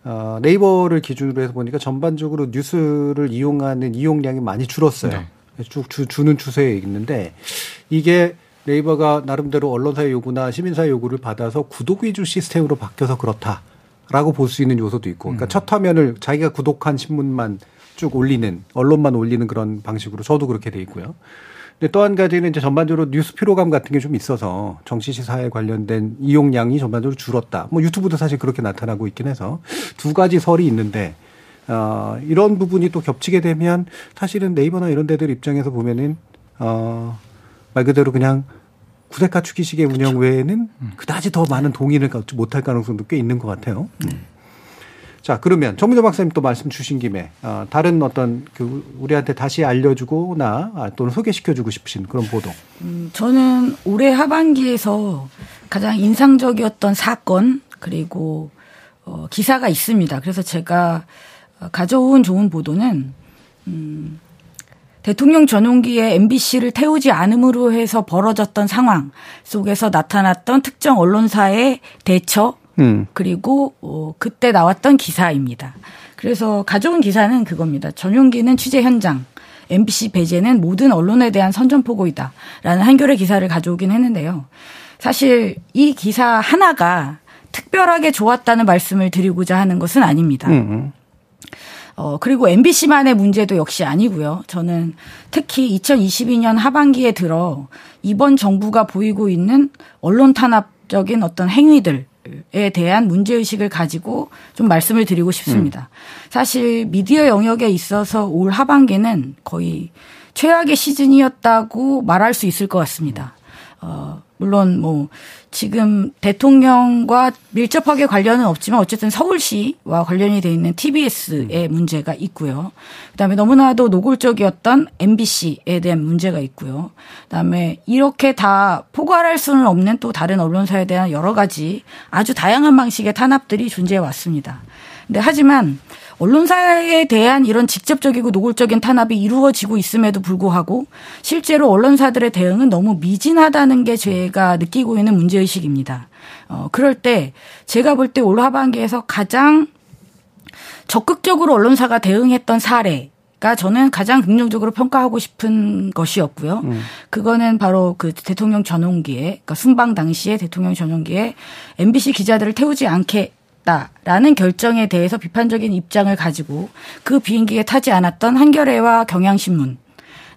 어, 네이버를 기준으로 해서 보니까 전반적으로 뉴스를 이용하는 이용량이 많이 줄었어요. 네. 쭉 주, 주는 추세에 있는데 이게 네이버가 나름대로 언론사의 요구나 시민사의 요구를 받아서 구독 위주 시스템으로 바뀌어서 그렇다라고 볼 수 있는 요소도 있고, 그러니까 첫 화면을 자기가 구독한 신문만 쭉 올리는 언론만 올리는 그런 방식으로 저도 그렇게 돼 있고요. 근데 또 한 가지는 이제 전반적으로 뉴스 피로감 같은 게 좀 있어서 정치 시사에 관련된 이용량이 전반적으로 줄었다. 뭐 유튜브도 사실 그렇게 나타나고 있긴 해서 두 가지 설이 있는데 어, 이런 부분이 또 겹치게 되면 사실은 네이버나 이런 데들 입장에서 보면은 어, 말 그대로 그냥 구색 갖추기식의 운영 외에는 그다지 더 많은 동의를 갖지 못할 가능성도 꽤 있는 것 같아요. 자 그러면 정민호 박사님 또 말씀 주신 김에 어, 다른 어떤 그 우리한테 다시 알려주거나 아, 또는 소개시켜주고 싶으신 그런 보도. 음, 저는 올해 하반기에서 가장 인상적이었던 사건 그리고 어, 기사가 있습니다. 그래서 제가 어, 가져온 좋은 보도는 음, 대통령 전용기에 MBC를 태우지 않음으로 해서 벌어졌던 상황 속에서 나타났던 특정 언론사의 대처 음. 그리고 어, 그때 나왔던 기사입니다. 그래서 가져온 기사는 그겁니다. 전용기는 취재 현장, MBC 배제는 모든 언론에 대한 선전포고이다라는 한겨레 기사를 가져오긴 했는데요. 사실 이 기사 하나가 특별하게 좋았다는 말씀을 드리고자 하는 것은 아닙니다. 음. 어, 그리고 MBC만의 문제도 역시 아니고요. 저는 특히 2022년 하반기에 들어 이번 정부가 보이고 있는 언론 탄압적인 어떤 행위들 에 대한 문제의식을 가지고 좀 말씀을 드리고 싶습니다. 사실 미디어 영역에 있어서 올 하반기는 거의 최악의 시즌이었다고 말할 수 있을 것 같습니다. 어, 물론 뭐 지금 대통령과 밀접하게 관련은 없지만 어쨌든 서울시와 관련이 돼 있는 TBS의 문제가 있고요. 그다음에 너무나도 노골적이었던 MBC에 대한 문제가 있고요. 그다음에 이렇게 다 포괄할 수는 없는 또 다른 언론사에 대한 여러 가지 아주 다양한 방식의 탄압들이 존재해 왔습니다. 근데 하지만 언론사에 대한 이런 직접적이고 노골적인 탄압이 이루어지고 있음에도 불구하고 실제로 언론사들의 대응은 너무 미진하다는 게 제가 느끼고 있는 문제의식입니다. 어, 그럴 때 제가 볼 때 올 하반기에서 가장 적극적으로 언론사가 대응했던 사례 가 저는 가장 긍정적으로 평가하고 싶은 것이었고요. 그거는 바로 그 대통령 전용기에, 그러니까 순방 당시에 대통령 전용기에 MBC 기자들을 태우지 않게 라는 결정에 대해서 비판적인 입장을 가지고 그 비행기에 타지 않았던 한겨레와 경향신문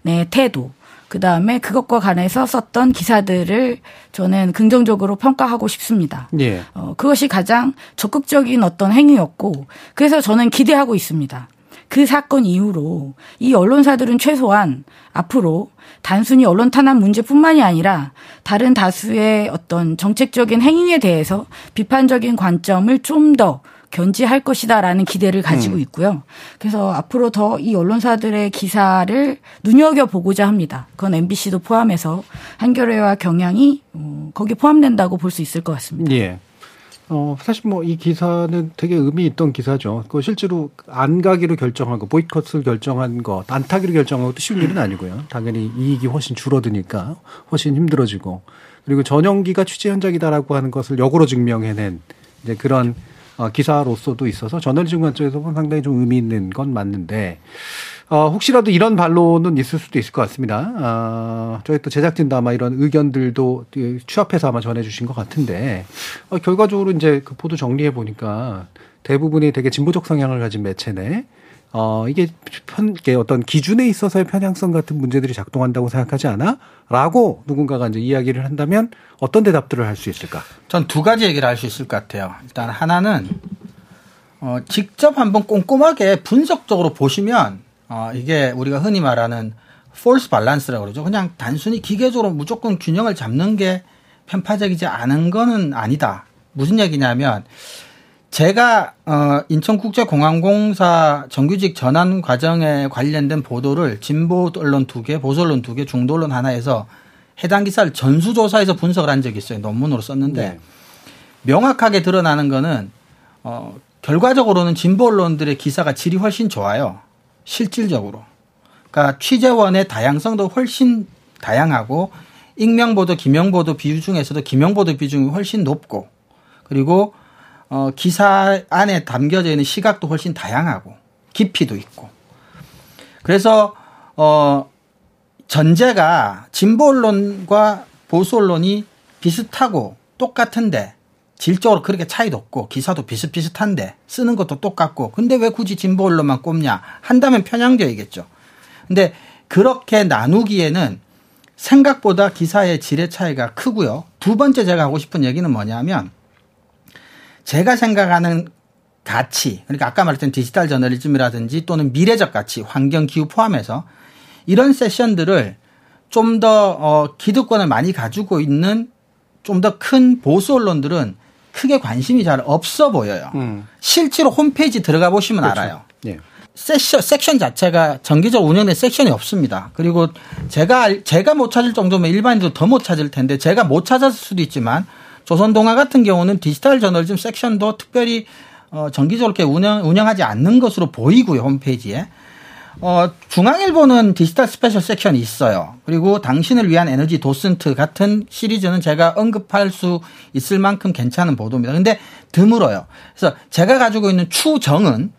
의 태도, 그 다음에 그것과 관해서 썼던 기사들을 저는 긍정적으로 평가하고 싶습니다. 예. 어, 그것이 가장 적극적인 어떤 행위였고, 그래서 저는 기대하고 있습니다. 그 사건 이후로 이 언론사들은 최소한 앞으로 단순히 언론 탄압 문제뿐만이 아니라 다른 다수의 어떤 정책적인 행위에 대해서 비판적인 관점을 좀더 견지할 것이다라는 기대를 가지고 있고요. 그래서 앞으로 더 이 언론사들의 기사를 눈여겨 보고자 합니다. 그건 MBC도 포함해서 한겨레와 경향이 어, 거기 포함된다고 볼 수 있을 것 같습니다. 예. 어, 사실 뭐 이 기사는 되게 의미 있던 기사죠. 그 실제로 안 가기로 결정한 거, 보이콧을 결정한 거, 안 타기로 결정한 것도 쉬운 일은 아니고요. 당연히 이익이 훨씬 줄어드니까 훨씬 힘들어지고 그리고 전용기가 취재 현장이다라고 하는 것을 역으로 증명해낸 이제 그런 어, 기사로서도 있어서 저널리즘 관점에서 보면 상당히 좀 의미 있는 건 맞는데 어, 혹시라도 이런 반론은 있을 수도 있을 것 같습니다. 아, 저희 또 제작진도 아마 이런 의견들도 취합해서 아마 전해주신 것 같은데 어, 결과적으로 이제 그 보도 정리해 보니까 대부분이 되게 진보적 성향을 가진 매체네. 어, 이게 편, 이게 어떤 기준에 있어서의 편향성 같은 문제들이 작동한다고 생각하지 않아? 라고 누군가가 이제 이야기를 한다면 어떤 대답들을 할 수 있을까? 전 두 가지 얘기를 할 수 있을 것 같아요. 일단 하나는 어, 직접 한번 꼼꼼하게 분석적으로 보시면 어, 이게 우리가 흔히 말하는 폴스 밸런스라고 그러죠. 그냥 단순히 기계적으로 무조건 균형을 잡는 게 편파적이지 않은 거는 아니다. 무슨 얘기냐면 제가 어 인천국제공항공사 정규직 전환 과정에 관련된 보도를 진보 언론 두 개, 보수 언론 두 개, 중도 언론 하나에서 해당 기사를 전수조사해서 분석을 한 적이 있어요. 논문으로 썼는데 네. 명확하게 드러나는 거는 어 결과적으로는 진보 언론들의 기사가 질이 훨씬 좋아요. 실질적으로. 그러니까 취재원의 다양성도 훨씬 다양하고 익명보도 기명보도 비중에서도 기명보도 비중이 훨씬 높고 그리고 어 기사 안에 담겨져 있는 시각도 훨씬 다양하고 깊이도 있고 그래서 어 전제가 진보 언론과 보수 언론이 비슷하고 똑같은데 질적으로 그렇게 차이도 없고 기사도 비슷비슷한데 쓰는 것도 똑같고 근데 왜 굳이 진보 언론만 꼽냐 한다면 편향적이겠죠. 근데 그렇게 나누기에는 생각보다 기사의 질의 차이가 크고요. 두 번째 제가 하고 싶은 얘기는 뭐냐면 제가 생각하는 가치, 그러니까 아까 말했던 디지털 저널리즘이라든지 또는 미래적 가치, 환경, 기후 포함해서 이런 세션들을 좀더 어, 기득권을 많이 가지고 있는 좀 더 큰 보수 언론들은 크게 관심이 잘 없어 보여요. 음. 실제로 홈페이지 들어가 보시면 그렇죠. 알아요. 예. 섹션, 섹션 자체가 정기적으로 운영된 섹션이 없습니다. 그리고 제가, 알- 제가 못 찾을 정도면 일반인도 더 못 찾을 텐데 제가 못 찾았을 수도 있지만 조선동아 같은 경우는 디지털 저널리즘 섹션도 특별히 어, 정기적으로 이렇게 운영, 운영하지 않는 것으로 보이고요, 홈페이지에. 어, 중앙일보는 디지털 special 섹션이 있어요. 그리고 당신을 위한 에너지 도슨트 같은 시리즈는 제가 언급할 수 있을 만큼 괜찮은 보도입니다. 근데 드물어요. 그래서 제가 가지고 있는 추정은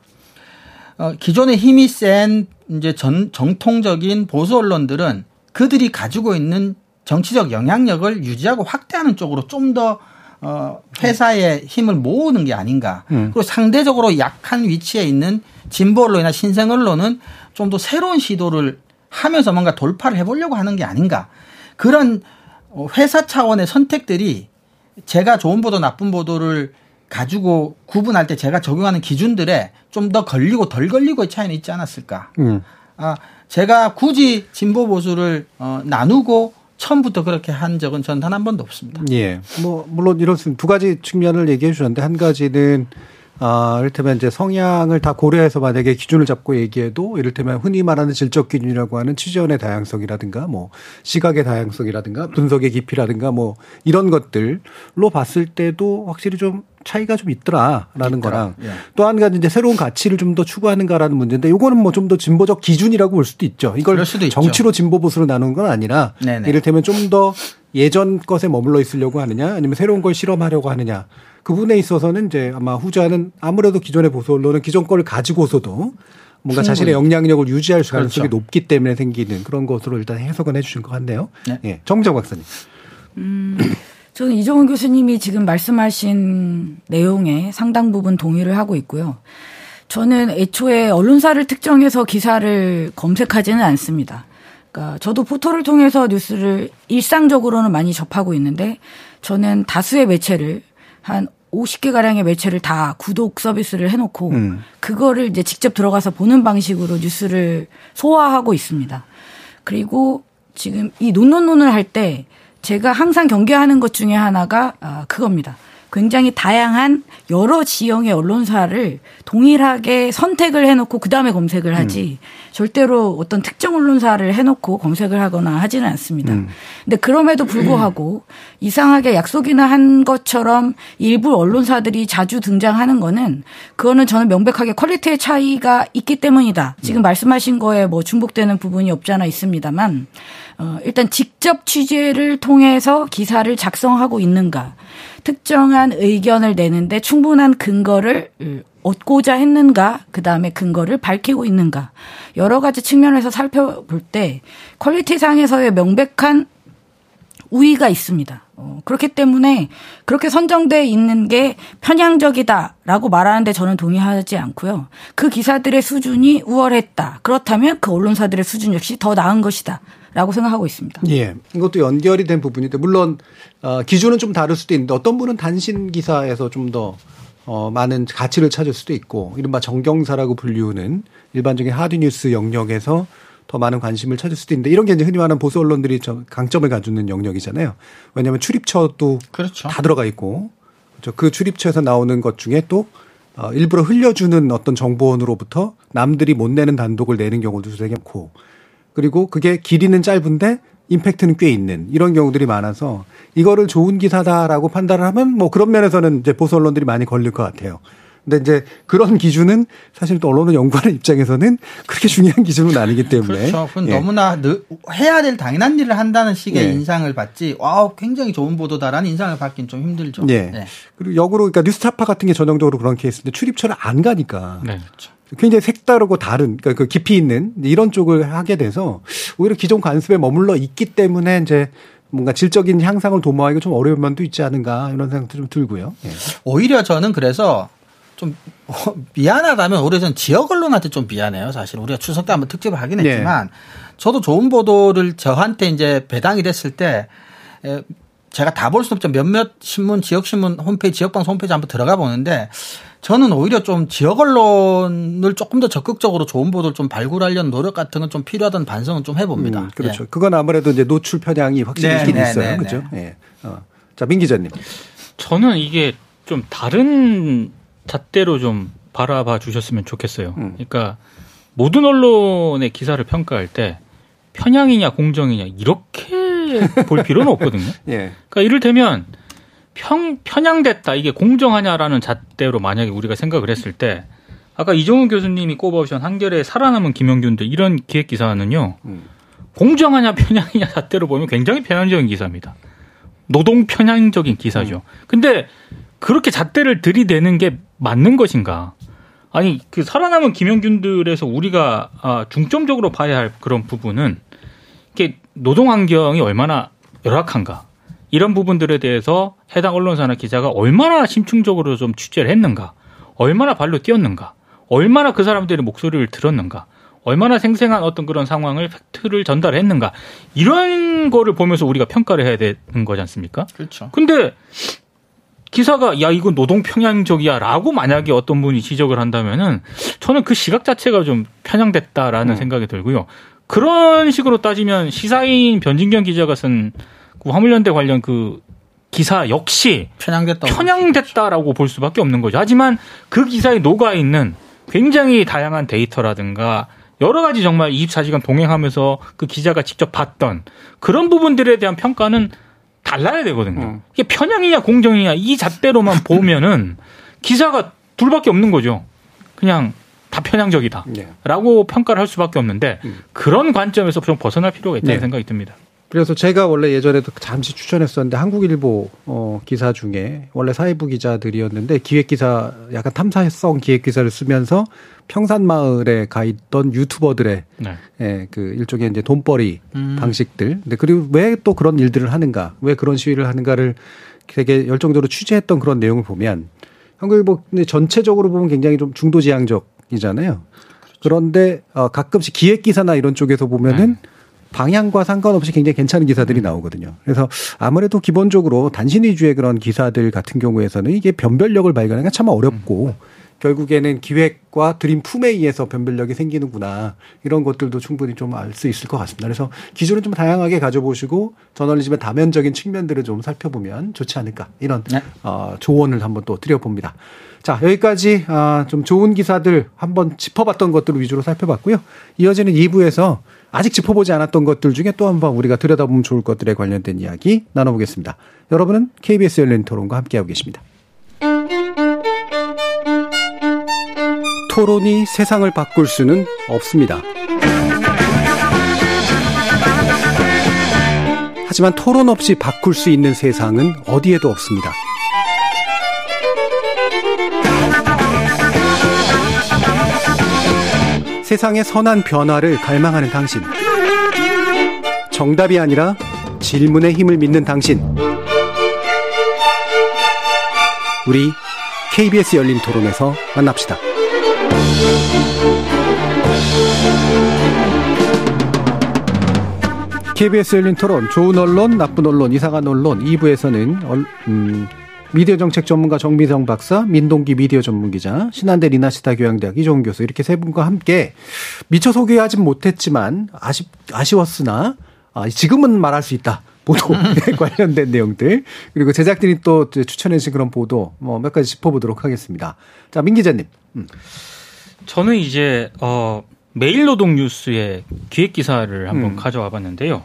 어, 기존에 힘이 센 이제 전, 정통적인 보수 언론들은 그들이 가지고 있는 정치적 영향력을 유지하고 확대하는 쪽으로 좀더 어, 회사의 힘을 모으는 게 아닌가. 그리고 상대적으로 약한 위치에 있는 진보 언론이나 신생 언론은 좀 더 새로운 시도를 하면서 뭔가 돌파를 해보려고 하는 게 아닌가. 그런 어, 회사 차원의 선택들이 제가 좋은 보도 나쁜 보도를 가지고 구분할 때 제가 적용하는 기준들에 좀 더 걸리고 덜 걸리고의 차이는 있지 않았을까. 음. 아, 제가 굳이 진보 보수를 어, 나누고 처음부터 그렇게 한 적은 전 단 한 번도 없습니다. 예. 뭐, 물론 이렇습니다. 두 가지 측면을 얘기해 주셨는데, 한 가지는, 아, 이를테면 이제 성향을 다 고려해서 만약에 기준을 잡고 얘기해도, 이를테면 흔히 말하는 질적 기준이라고 하는 취재원의 다양성이라든가, 뭐, 시각의 다양성이라든가, 분석의 깊이라든가, 뭐, 이런 것들로 봤을 때도 확실히 좀 차이가 좀 있더라라는 거랑, 예. 또한 가지 이제 새로운 가치를 좀 더 추구하는가라는 문제인데, 요거는 뭐 좀 더 진보적 기준이라고 볼 수도 있죠. 이걸 수도. 정치로 진보 보수로 나누는 건 아니라, 네네. 이를테면 좀 더 예전 것에 머물러 있으려고 하느냐 아니면 새로운 걸 실험하려고 하느냐 그 부분에 있어서는 이제 아마 후자는 아무래도 기존의 보수 언론은 기존 거를 가지고서도 뭔가 자신의 영향력을 유지할 가능성이 그렇죠. 높기 때문에 생기는 그런 것으로 일단 해석은 해주신 것 같네요. 네. 예, 정정 박사님. 저는 이종훈 교수님이 지금 말씀하신 내용에 상당 부분 동의를 하고 있고요. 저는 애초에 언론사를 특정해서 기사를 검색하지는 않습니다. 그러니까 저도 포털을 통해서 뉴스를 일상적으로는 많이 접하고 있는데 저는 다수의 매체를 한 50개 가량의 매체를 다 구독 서비스를 해놓고 음. 그거를 이제 직접 들어가서 보는 방식으로 뉴스를 소화하고 있습니다. 그리고 지금 이 논논논을 할 때 제가 항상 경계하는 것 중에 하나가 아, 그겁니다. 굉장히 다양한 여러 지형의 언론사를 동일하게 선택을 해놓고 그 다음에 검색을 하지 절대로 어떤 특정 언론사를 해놓고 검색을 하거나 하지는 않습니다. 근데 그럼에도 불구하고 이상하게 약속이나 한 것처럼 일부 언론사들이 자주 등장하는 거는 그거는 저는 명백하게 퀄리티의 차이가 있기 때문이다. 지금 말씀하신 거에 뭐 중복되는 부분이 없잖아 있습니다만 어, 일단 직접 취재를 통해서 기사를 작성하고 있는가, 특정한 의견을 내는데 충분한 근거를 얻고자 했는가, 그 다음에 근거를 밝히고 있는가, 여러 가지 측면에서 살펴볼 때 quality 상에서의 명백한 우위가 있습니다. 어, 그렇기 때문에 그렇게 선정돼 있는 게 편향적이다라고 말하는데 저는 동의하지 않고요. 그 기사들의 수준이 우월했다. 그렇다면 그 언론사들의 수준 역시 더 나은 것이다. 라고 생각하고 있습니다. 예. 이것도 연결이 된 부분인데, 물론, 어, 기준은 좀 다를 수도 있는데, 어떤 분은 단신 기사에서 좀 더, 어, 많은 가치를 찾을 수도 있고, 이른바 정경사라고 불리우는 일반적인 하드뉴스 영역에서 더 많은 관심을 찾을 수도 있는데 이런 게 이제 흔히 말하는 보수 언론들이 좀 강점을 가지는 영역이잖아요. 왜냐하면 출입처도 그렇죠. 다 들어가 있고 그렇죠. 그 출입처에서 나오는 것 중에 또 어, 일부러 흘려주는 어떤 정보원으로부터 남들이 못 내는 단독을 내는 경우도 되게 많고 그리고 그게 길이는 짧은데 임팩트는 꽤 있는 이런 경우들이 많아서 이거를 좋은 기사다라고 판단을 하면 뭐 그런 면에서는 이제 보수 언론들이 많이 걸릴 것 같아요. 근데 이제 그런 기준은 사실 또 언론을 연구하는 입장에서는 그렇게 중요한 기준은 아니기 때문에 그렇죠. 그건 예. 너무나 늘 해야 될 당연한 일을 한다는 식의 예. 인상을 받지. 와, 굉장히 좋은 보도다라는 인상을 받긴 좀 힘들죠. 예. 네. 그리고 역으로 그러니까 뉴스타파 같은 게 전형적으로 그런 케이스인데 출입처를 안 가니까 네. 굉장히 색다르고 다른 그러니까 그 깊이 있는 이런 쪽을 하게 돼서 오히려 기존 관습에 머물러 있기 때문에 이제 뭔가 질적인 향상을 도모하기가 좀 어려운 면도 있지 않은가 이런 생각도 좀 들고요. 예. 오히려 저는 그래서 좀 어, 미안하다면 오히려 전 지역 언론한테 좀 미안해요. 사실 우리가 추석 때 한번 특집을 하긴 네. 했지만 저도 좋은 보도를 저한테 이제 배당이 됐을 때 에, 제가 다 볼 수 없죠. 몇몇 신문, 지역 신문 홈페이지, 지역 방송 홈페이지 한번 들어가 보는데 저는 오히려 좀 지역 언론을 조금 더 적극적으로 좋은 보도를 좀 발굴하려는 노력 같은 건 좀 필요하다는 반성은 좀 해봅니다. 음, 그렇죠. 예. 그건 아무래도 이제 노출 편향이 확실히 네, 있긴 네, 있어요. 네, 그렇죠. 예. 어. 자, 민 기자님. 저는 이게 좀 다른 잣대로 좀 바라봐 주셨으면 좋겠어요. 음. 그러니까 모든 언론의 기사를 평가할 때 편향이냐 공정이냐 이렇게 볼 필요는 없거든요. <laughs> 예. 그러니까 이를테면 평, 편향됐다 이게 공정하냐라는 잣대로 만약에 우리가 생각을 했을 때 아까 이종훈 교수님이 꼽아오신 한결에 살아남은 김영균들 이런 기획 기사는요 음. 공정하냐 편향이냐 잣대로 보면 굉장히 편향적인 기사입니다. 노동 편향적인 기사죠. 근데 그렇게 잣대를 들이대는 게 맞는 것인가? 아니 그 살아남은 김영균들에서 우리가 아, 중점적으로 봐야 할 그런 부분은 이게 노동 환경이 얼마나 열악한가 이런 부분들에 대해서 해당 언론사나 기자가 얼마나 심층적으로 좀 취재를 했는가, 얼마나 발로 뛰었는가, 얼마나 그 사람들의 목소리를 들었는가, 얼마나 생생한 어떤 그런 상황을 팩트를 전달했는가 이런 거를 보면서 우리가 평가를 해야 되는 거지 않습니까? 그렇죠. 근데 기사가 야 이거 노동 편향적이야라고 만약에 어떤 분이 지적을 한다면은 저는 그 시각 자체가 좀 편향됐다라는 생각이 들고요. 그런 식으로 따지면 시사인 변진경 기자가 쓴 그 화물연대 관련 그 기사 역시 편향됐다고. 편향됐다라고 볼 수밖에 없는 거죠. 하지만 그 기사에 녹아 있는 굉장히 다양한 데이터라든가 여러 가지 정말 24시간 동행하면서 그 기자가 직접 봤던 그런 부분들에 대한 평가는 달라야 되거든요. 음. 이게 편향이냐 공정이냐 이 잣대로만 <laughs> 보면은 기사가 둘밖에 없는 거죠. 그냥 다 편향적이다. 예. 라고 평가를 할 수밖에 없는데 음. 그런 관점에서 좀 벗어날 필요가 있다는 네. 생각이 듭니다. 그래서 제가 원래 예전에도 잠시 추천했었는데 한국일보 어, 기사 중에 원래 사회부 기자들이었는데 기획 기사 약간 탐사성 기획 기사를 쓰면서 평산마을에 가 있던 유튜버들의 네. 예, 그 일종의 이제 돈벌이 음. 방식들. 근데 그리고 왜 또 그런 일들을 하는가, 왜 그런 시위를 하는가를 되게 열정적으로 취재했던 그런 내용을 보면 한국일보 근데 전체적으로 보면 굉장히 좀 중도지향적이잖아요. 그런데 어, 가끔씩 기획 기사나 이런 쪽에서 보면은 방향과 상관없이 굉장히 괜찮은 기사들이 나오거든요. 그래서 아무래도 기본적으로 단신 위주의 그런 기사들 같은 경우에서는 이게 변별력을 발견하기가 참 어렵고 결국에는 기획과 드림 품에 의해서 변별력이 생기는구나 이런 것들도 충분히 좀 알 수 있을 것 같습니다. 그래서 기준을 좀 다양하게 가져보시고 저널리즘의 다면적인 측면들을 좀 살펴보면 좋지 않을까 이런 네. 어, 조언을 한번 또 드려봅니다. 자 여기까지 아, 좀 좋은 기사들 한번 짚어봤던 것들 을 위주로 살펴봤고요. 이어지는 2부에서 아직 짚어보지 않았던 것들 중에 또 한 번 우리가 들여다보면 좋을 것들에 관련된 이야기 나눠보겠습니다. 여러분은 KBS 열린 토론과 함께하고 계십니다. 토론이 세상을 바꿀 수는 없습니다. 하지만 토론 없이 바꿀 수 있는 세상은 어디에도 없습니다. 세상의 선한 변화를 갈망하는 당신. 정답이 아니라 질문의 힘을 믿는 당신. 우리 KBS 열린 토론에서 만납시다. KBS 열린 토론, 좋은 언론, 나쁜 언론, 이상한 언론 2부에서는 음, 미디어 정책 전문가 정미성 박사, 민동기 미디어 전문 기자, 신한대 리나시타 교양대학 이종훈 교수 이렇게 세 분과 함께 미처 소개하진 못했지만 아쉽 아쉬웠으나 아, 지금은 말할 수 있다. 보도에 <laughs> 관련된 내용들 그리고 제작진이 또 추천해 주신 그런 보도 뭐 몇 가지 짚어보도록 하겠습니다. 자, 민 기자님. 음. 저는 이제 어 매일노동 뉴스의 기획 기사를 한번 음. 가져와 봤는데요.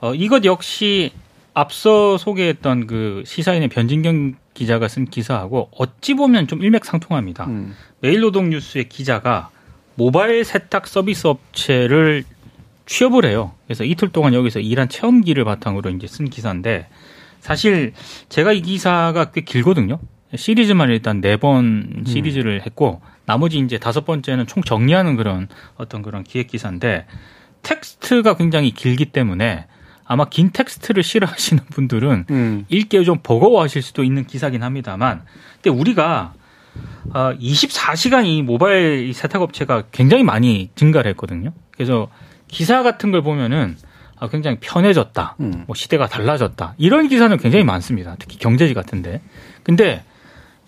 어 이것 역시 앞서 소개했던 그 시사인의 변진경 기자가 쓴 기사하고 어찌 보면 좀 일맥상통합니다. 음. 매일노동뉴스의 기자가 모바일 세탁 서비스 업체를 취업을 해요. 그래서 이틀 동안 여기서 일한 체험기를 바탕으로 이제 쓴 기사인데 사실 제가 이 기사가 꽤 길거든요. 시리즈만 일단 네 번 시리즈를 했고 나머지 이제 다섯 번째는 총 정리하는 그런 어떤 그런 기획 기사인데 텍스트가 굉장히 길기 때문에 아마 긴 텍스트를 싫어하시는 분들은 음. 읽기에 좀 버거워하실 수도 있는 기사긴 합니다만, 근데 우리가 어, 24시간 이 모바일 이 세탁 업체가 굉장히 많이 증가를 했거든요. 그래서 기사 같은 걸 보면은 아, 굉장히 편해졌다, 음. 뭐 시대가 달라졌다 이런 기사는 굉장히 많습니다. 특히 경제지 같은데. 근데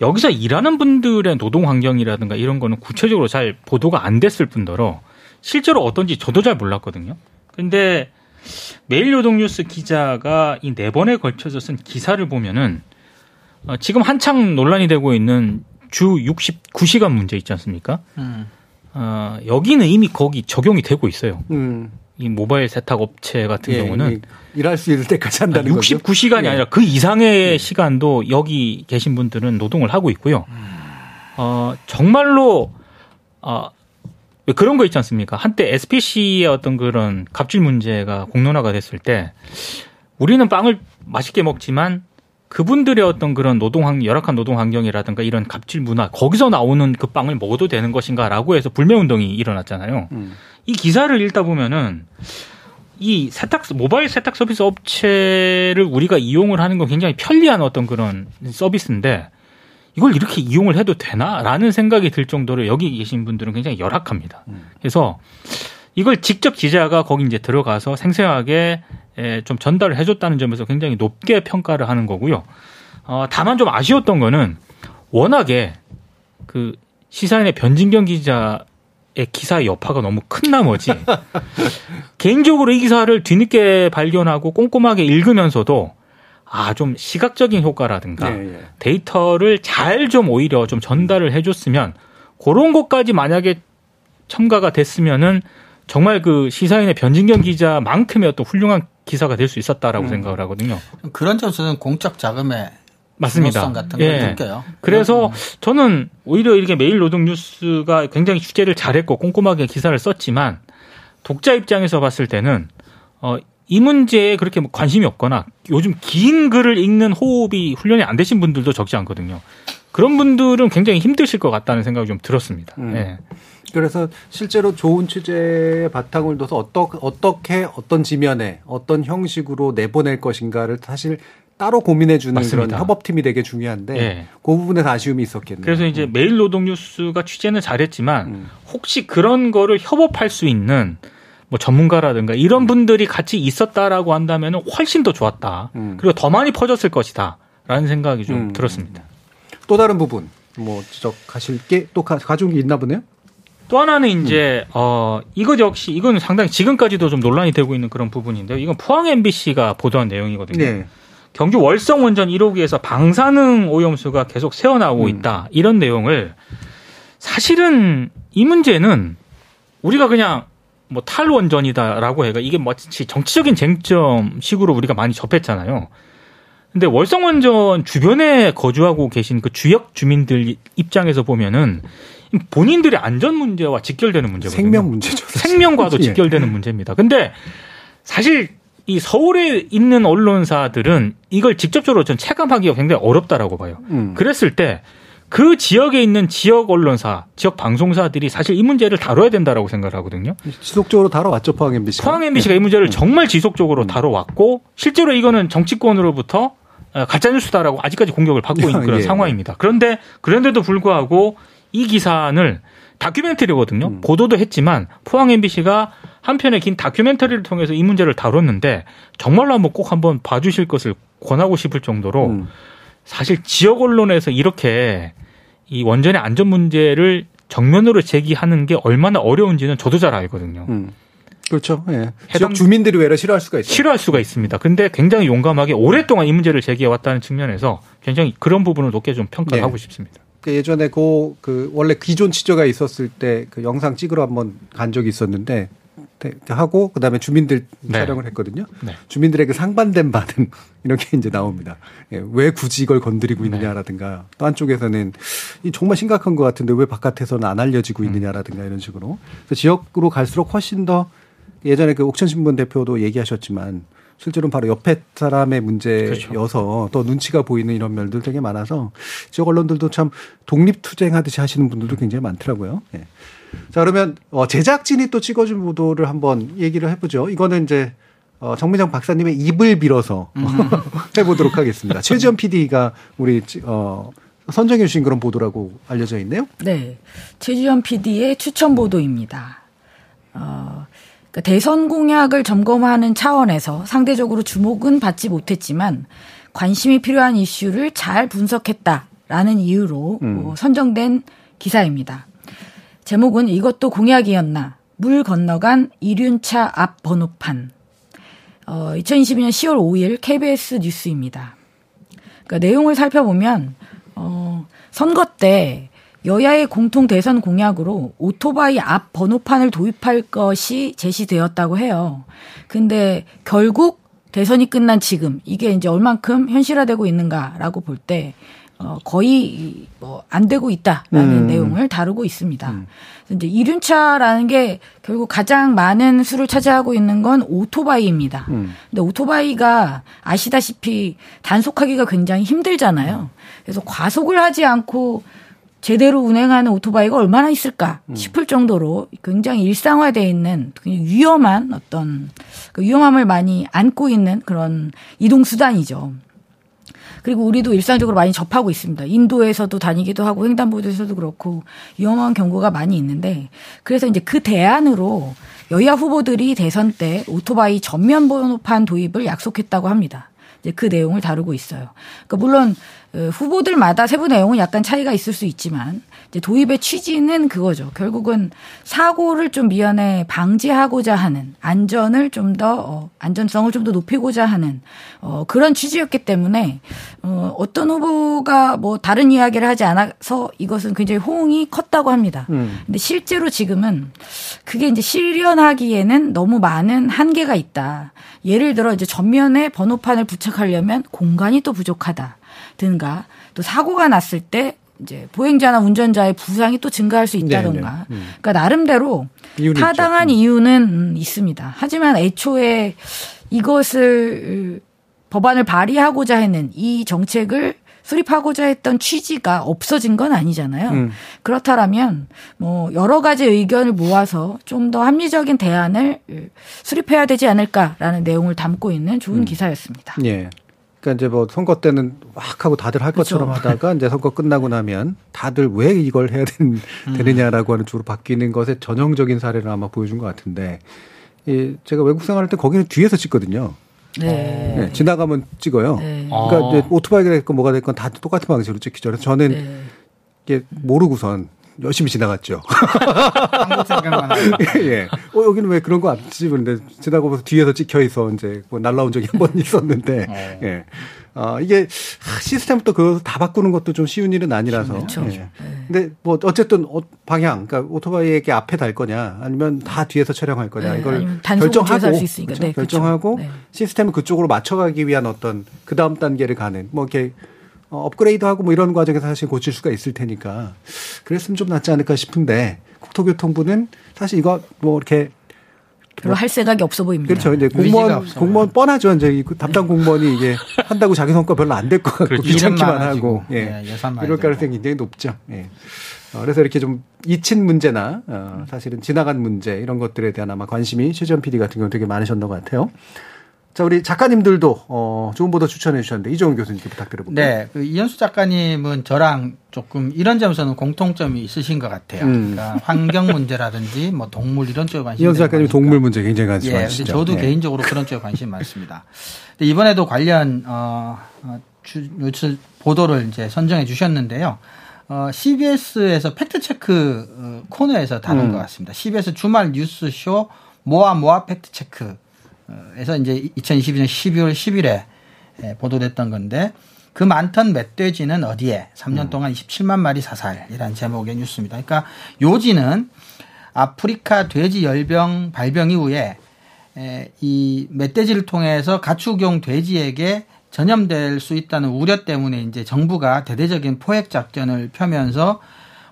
여기서 일하는 분들의 노동 환경이라든가 이런 거는 구체적으로 잘 보도가 안 됐을 뿐더러 실제로 어떤지 저도 잘 몰랐거든요. 근데 매일노동뉴스 기자가 이 네 번에 걸쳐서 쓴 기사를 보면은 어, 지금 한창 논란이 되고 있는 주 69시간 문제 있지 않습니까? 음. 어, 여기는 이미 거기 적용이 되고 있어요. 음. 이 모바일 세탁 업체 같은 예, 경우는 이- 일할 수 있을 때까지 한다는 거죠. 69시간이 예. 아니라 그 이상의 시간도 여기 계신 분들은 노동을 하고 있고요. 어, 정말로 어, 왜 그런 거 있지 않습니까? 한때 SPC의 어떤 그런 갑질 문제가 공론화가 됐을 때 우리는 빵을 맛있게 먹지만 그분들의 어떤 그런 노동 환 열악한 노동 환경이라든가 이런 갑질 문화 거기서 나오는 그 빵을 먹어도 되는 것인가라고 해서 불매 운동이 일어났잖아요. 음. 이 기사를 읽다 보면은 이 세탁 모바일 세탁 서비스 업체를 우리가 이용을 하는 건 굉장히 편리한 어떤 그런 서비스인데 이걸 이렇게 이용을 해도 되나라는 생각이 들 정도로 여기 계신 분들은 굉장히 열악합니다. 그래서 이걸 직접 기자가 거기 이제 들어가서 생생하게 에, 좀 전달을 해줬다는 점에서 굉장히 높게 평가를 하는 거고요. 어, 다만 좀 아쉬웠던 거는 워낙에 그 시사인의 변진경 기자 의 기사의 여파가 너무 큰 나머지 <laughs> 개인적으로 이 기사를 뒤늦게 발견하고 꼼꼼하게 읽으면서도 아 좀 시각적인 효과라든가 예, 예. 데이터를 잘 좀 오히려 좀 전달을 해줬으면 그런 것까지 만약에 첨가가 됐으면은 정말 그 시사인의 변진경 기자만큼의 어떤 훌륭한 기사가 될 수 있었다라고 생각을 하거든요. 그런 점에서는 공적 자금의 맞습니다. 같은 걸 예. 느껴요. 그래서 저는 오히려 이렇게 매일 노동 뉴스가 굉장히 취재를 잘했고 꼼꼼하게 기사를 썼지만 독자 입장에서 봤을 때는 어, 이 문제에 그렇게 뭐 관심이 없거나 요즘 긴 글을 읽는 호흡이 훈련이 안 되신 분들도 적지 않거든요. 그런 분들은 굉장히 힘드실 것 같다는 생각이 좀 들었습니다. 음. 예. 그래서 실제로 좋은 취재의 바탕을 둬서 어떻게, 어떻게 어떤 지면에 어떤 형식으로 내보낼 것인가를 사실 따로 고민해 주는 그런 맞습니다. 협업팀이 되게 중요한데 예. 그 부분에서 아쉬움이 있었겠네요. 그래서 이제 매일 노동 뉴스가 취재는 잘했지만 음. 혹시 그런 거를 협업할 수 있는 뭐 전문가라든가 이런 분들이 같이 있었다라고 한다면 훨씬 더 좋았다. 음. 그리고 더 많이 퍼졌을 것이다 라는 생각이 좀 음. 들었습니다. 또 다른 부분 뭐 지적하실 게 또 가져온 게 있나 보네요. 또 하나는 이제 어 이것 역시 이건 상당히 지금까지도 좀 논란이 되고 있는 그런 부분인데요. 이건 포항 MBC가 보도한 내용이거든요. 네. 경주 월성 원전 1호기에서 방사능 오염수가 계속 새어나오고 음. 있다. 이런 내용을 사실은 이 문제는 우리가 그냥 뭐 탈원전이다라고 해가 이게 마치 정치적인 쟁점식으로 우리가 많이 접했잖아요. 근데 월성 원전 주변에 거주하고 계신 그 주역 주민들 입장에서 보면은 본인들의 안전 문제와 직결되는 문제거든요. 생명 문제죠. 생명과도 <laughs> 예. 직결되는 문제입니다. 근데 사실 이 서울에 있는 언론사들은 이걸 직접적으로 전 체감하기가 굉장히 어렵다라고 봐요. 음. 그랬을 때 그 지역에 있는 지역 언론사, 지역 방송사들이 사실 이 문제를 다뤄야 된다라고 생각을 하거든요. 지속적으로 다뤄왔죠 포항 MBC. 포항 MBC가 이 문제를 정말 지속적으로 다뤄왔고 실제로 이거는 정치권으로부터 어, 가짜뉴스다라고 아직까지 공격을 받고 있는 <laughs> 그런 예. 상황입니다. 그런데 그런데도 불구하고 이 기사는 다큐멘터리거든요. 음. 보도도 했지만 포항 MBC가 한편의 긴 다큐멘터리를 통해서 이 문제를 다뤘는데 정말로 한번 꼭 한번 봐주실 것을 권하고 싶을 정도로 음. 사실 지역 언론에서 이렇게 이 원전의 안전 문제를 정면으로 제기하는 게 얼마나 어려운지는 저도 잘 알거든요. 음. 그렇죠. 예. 해당- 주민들이 외려 싫어할 수가 있어요. 싫어할 수가 있습니다. 근데 굉장히 용감하게 오랫동안 이 문제를 제기해 왔다는 측면에서 굉장히 그런 부분을 높게 좀 평가를 네. 하고 싶습니다. 그 예전에 그, 그 원래 기존 취조가 있었을 때 그 영상 찍으러 한번 간 적이 있었는데 대- 하고 그다음에 주민들 네. 촬영을 했거든요. 네. 주민들에게 상반된 반응 <laughs> 이런 게 이제 나옵니다. 예, 왜 굳이 이걸 건드리고 네. 있느냐라든가 또 한쪽에서는 이 정말 심각한 것 같은데 왜 바깥에서는 안 음. 알려지고 있느냐라든가 이런 식으로 그래서 지역으로 갈수록 훨씬 더 예전에 그 옥천 신문 대표도 얘기하셨지만 실제로는 바로 옆에 사람의 문제여서 그렇죠. 또 눈치가 보이는 이런 면들 되게 많아서 지역 언론들도 참 독립 투쟁하듯이 하시는 분들도 굉장히 많더라고요. 예. 자 그러면 어, 제작진이 또 찍어준 보도를 한번 얘기를 해보죠. 이거는 이제 어, 정민정 박사님의 입을 빌어서 <laughs> 해보도록 하겠습니다. 최지원 PD가 우리 찌- 어, 선정해 주신 그런 보도라고 알려져 있네요. 네. 최주현 PD의 추천 보도입니다. 어, 그러니까 대선 공약을 점검하는 차원에서 상대적으로 주목은 받지 못했지만 관심이 필요한 이슈를 잘 분석했다라는 이유로 음. 어, 선정된 기사입니다. 제목은 이것도 공약이었나? 물 건너간 이륜차 앞 번호판. 어, 2022년 10월 5일 KBS 뉴스입니다. 그러니까 내용을 살펴보면 어, 선거 때 여야의 공통 대선 공약으로 오토바이 앞 번호판을 도입할 것이 제시되었다고 해요. 근데 결국 대선이 끝난 지금 이게 이제 얼만큼 현실화되고 있는가라고 볼 때 어, 거의 뭐 안 되고 있다라는 음. 내용을 다루고 있습니다. 그래서 이제 이륜차라는 게 결국 가장 많은 수를 차지하고 있는 건 오토바이입니다. 음. 근데 오토바이가 아시다시피 단속하기가 굉장히 힘들잖아요. 그래서 과속을 하지 않고 제대로 운행하는 오토바이가 얼마나 있을까 싶을 정도로 굉장히 일상화되어 있는 굉장히 위험한 어떤 그 위험함을 많이 안고 있는 그런 이동 수단이죠. 그리고 우리도 일상적으로 많이 접하고 있습니다. 인도에서도 다니기도 하고 횡단보도에서도 그렇고 위험한 경고가 많이 있는데 그래서 이제 그 대안으로 여야 후보들이 대선 때 오토바이 전면 번호판 도입을 약속했다고 합니다. 이제 그 내용을 다루고 있어요. 그러니까 물론 어, 후보들마다 세부 내용은 약간 차이가 있을 수 있지만 이제 도입의 취지는 그거죠. 결국은 사고를 좀 미연에 방지하고자 하는 안전을 좀 더 어, 안전성을 좀 더 높이고자 하는 어, 그런 취지였기 때문에 어, 어떤 후보가 뭐 다른 이야기를 하지 않아서 이것은 굉장히 호응이 컸다고 합니다. 음. 근데 실제로 지금은 그게 이제 실현하기에는 너무 많은 한계가 있다. 예를 들어 이제 전면에 번호판을 부착하려면 공간이 또 부족하다 든가 또 사고가 났을 때 이제 보행자나 운전자의 부상이 또 증가할 수 있다던가. 네, 네. 음. 그러니까 나름대로 이유는 타당한 있죠. 음. 이유는 음, 있습니다. 하지만 애초에 이것을 법안을 발의하고자 했는 이 정책을 수립하고자 했던 취지가 없어진 건 아니잖아요. 음. 그렇다면 뭐 여러 가지 의견을 모아서 좀 더 합리적인 대안을 수립해야 되지 않을까라는 내용을 담고 있는 음. 좋은 기사였습니다. 예. 그러니까 이제 뭐 선거 때는 막 하고 다들 할 그렇죠. 것처럼 하다가 이제 선거 끝나고 나면 다들 왜 이걸 해야 되는, 음. 되느냐라고 하는 쪽으로 바뀌는 것의 전형적인 사례를 아마 보여준 것 같은데 이 제가 외국 생활할 때 거기는 뒤에서 찍거든요. 네. 예, 지나가면 찍어요. 네. 그러니까 아. 이제 오토바이가 됐건 뭐가 됐건 다 똑같은 방식으로 찍히죠. 그래서 저는 네. 이게 모르고선 열심히 지나갔죠. 한국 생각만 하고. <laughs> 예. 어, 여기는 왜 그런 거 안 찍는데 지나가면서 뒤에서 찍혀 있어 이제 뭐 날라온 적이 한 번 <laughs> 있었는데 어. 예. 아, 이게 시스템부터 그거 다 바꾸는 것도 좀 쉬운 일은 아니라서. 그렇죠. 예. 근데 뭐 어쨌든 어, 방향, 그러니까 오토바이에게 앞에 달 거냐, 아니면 다 뒤에서 촬영할 거냐, 네, 이걸 결정하고 있으니까. 그렇죠? 네. 결정하고 네. 시스템을 그쪽으로 맞춰가기 위한 어떤 그 다음 단계를 가는 뭐 이렇게 어, 업그레이드하고 뭐 이런 과정에서 사실 고칠 수가 있을 테니까 그랬으면 좀 낫지 않을까 싶은데 국토교통부는 사실 이거 뭐 이렇게 별로 할 생각이 없어 보입니다. 그렇죠. 이제 공무원. 공무원 뻔하죠. 이제 이 담당 공무원이 이게 한다고 자기 성과 별로 안 될 것 같고 그렇죠. 귀찮기만 하고 예. 예, 이럴. 가능성이 굉장히 높죠. 예. 어, 그래서 이렇게 좀 잊힌 문제나 어, 사실은 지나간 문제 이런 것들에 대한 아마 관심이 최지원 PD 같은 경우 되게 많으셨던 것 같아요. 자 우리 작가님들도 어, 좋은 보도 추천해 주셨는데 이종훈 교수님께 부탁드려볼게요. 네, 그 이현수 작가님은 저랑 조금 이런 점에서는 공통점이 있으신 것 같아요. 음. 그러니까 환경 문제라든지 뭐 동물 이런 쪽에 관심이 이현수 작가님. 동물 문제 굉장히 관심 예, 많으시죠. 저도 예. 개인적으로 그런 쪽에 관심이 많습니다. 근데 이번에도 관련 어, 어, 주, 뉴스 보도를 이제 선정해 주셨는데요. 어, CBS에서 팩트체크 어, 코너에서 다룬 음. 것 같습니다. CBS 주말 뉴스쇼 모아 모아 팩트체크 에서 이제 2022년 12월 10일에 예, 보도됐던 건데 그 많던 멧돼지는 어디에 3년 동안 27만 마리 사살이라는 제목의 뉴스입니다. 그러니까 요지는 아프리카 돼지 열병 발병 이후에 에, 이 멧돼지를 통해서 가축용 돼지에게 전염될 수 있다는 우려 때문에 이제 정부가 대대적인 포획 작전을 펴면서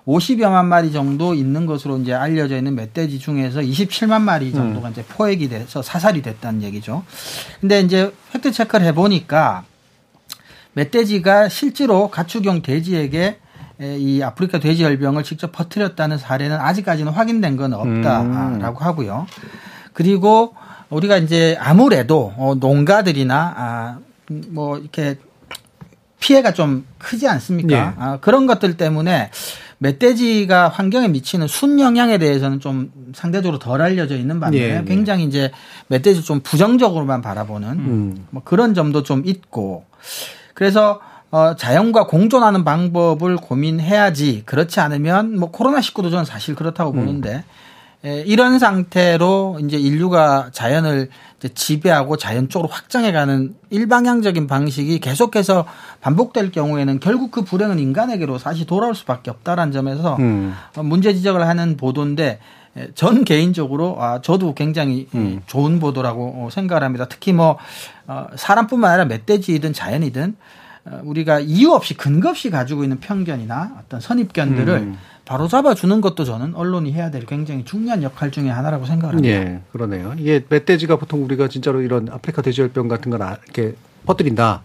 50여만 마리 정도 있는 것으로 이제 알려져 있는 멧돼지 중에서 27만 마리 정도가 이제 포획이 돼서 사살이 됐다는 얘기죠. 근데 이제 팩트 체크를 해 보니까 멧돼지가 실제로 가축용 돼지에게 에, 이 아프리카 돼지 열병을 직접 퍼뜨렸다는 사례는 아직까지는 확인된 건 없다라고 하고요. 그리고 우리가 이제 아무래도 어, 농가들이나 아, 음, 뭐 이렇게 피해가 좀 크지 않습니까? 예. 아, 그런 것들 때문에 멧돼지가 환경에 미치는 순 영향에 대해서는 좀 상대적으로 덜 알려져 있는 반면에 예, 예. 굉장히 이제 멧돼지 좀 부정적으로만 바라보는 음. 뭐 그런 점도 좀 있고 그래서 어, 자연과 공존하는 방법을 고민해야지 그렇지 않으면 뭐 코로나 19도 저는 사실 그렇다고 보는데 에, 이런 상태로 이제 인류가 자연을 이제 지배하고 자연 쪽으로 확장해가는 일방향적인 방식이 계속해서 반복될 경우에는 결국 그 불행은 인간에게로 다시 돌아올 수밖에 없다라는 점에서 음. 어, 문제 지적을 하는 보도인데 에, 전 개인적으로 아 저도 굉장히 이, 좋은 보도라고 어, 생각을 합니다. 특히 뭐 어, 사람뿐만 아니라 멧돼지든 자연이든 어, 우리가 이유 없이 근거 없이 가지고 있는 편견이나 어떤 선입견들을 음. 바로 잡아주는 것도 저는 언론이 해야 될 굉장히 중요한 역할 중에 하나라고 생각을 합니다. 예, 그러네요. 이게 멧돼지가 보통 우리가 진짜로 이런 아프리카 돼지열병 같은 걸 아- 이렇게 퍼뜨린다.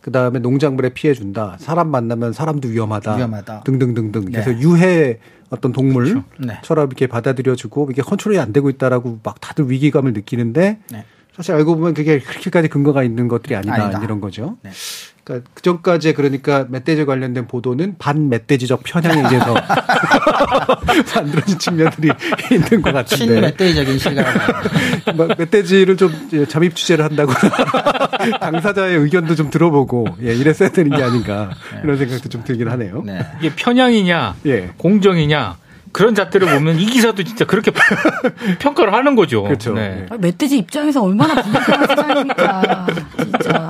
그 다음에 농작물에 피해 준다. 사람 만나면 사람도 위험하다. 위험하다. 등등등등. 그래서 네. 유해 어떤 동물처럼 네. 이렇게 받아들여지고 이게 컨트롤이 안 되고 있다라고 막 다들 위기감을 느끼는데 네. 사실 알고 보면 그게 그렇게까지 근거가 있는 것들이 아니다, 아니다. 이런 거죠. 네. 그러니까 그 전까지 그러니까 멧돼지 관련된 보도는 반 멧돼지적 편향에 의해서 <laughs> 만들어진 측면들이 있는 것 같은데. 친멧돼지적인 시각. <laughs> 뭐 멧돼지를 좀 잠입 취재를 한다고 <laughs> 당사자의 의견도 좀 들어보고 예, 이랬어야 되는 게 아닌가 이런 생각도 좀 들긴 하네요. 네. 이게 편향이냐, 예. 공정이냐 그런 잣들을 보면 이 기사도 진짜 그렇게 <laughs> 평가를 하는 거죠. 그렇죠. 네. 예. 아, 멧돼지 입장에서 얼마나 불편한 <laughs> 세상입니까. 진짜.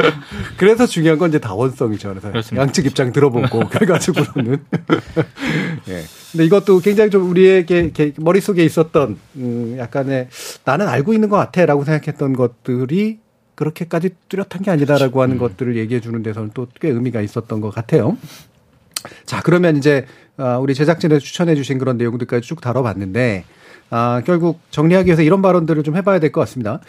그래서 중요한 건 이제 다원성이죠. 그래서 그렇습니다. 양측 입장 들어보고 <laughs> 결과적으로는. 예. 근데 이것도 굉장히 좀 우리에게 머릿속에 있었던 음 약간의 나는 알고 있는 것 같아라고 생각했던 것들이 그렇게까지 뚜렷한 게 아니다라고 하는 것들을 얘기해 주는 데서는 또 꽤 의미가 있었던 것 같아요. 자, 그러면 이제 아, 우리 제작진에서 추천해 주신 그런 내용들까지 쭉 다뤄봤는데 아, 결국 정리하기 위해서 이런 발언들을 좀 해봐야 될 것 같습니다.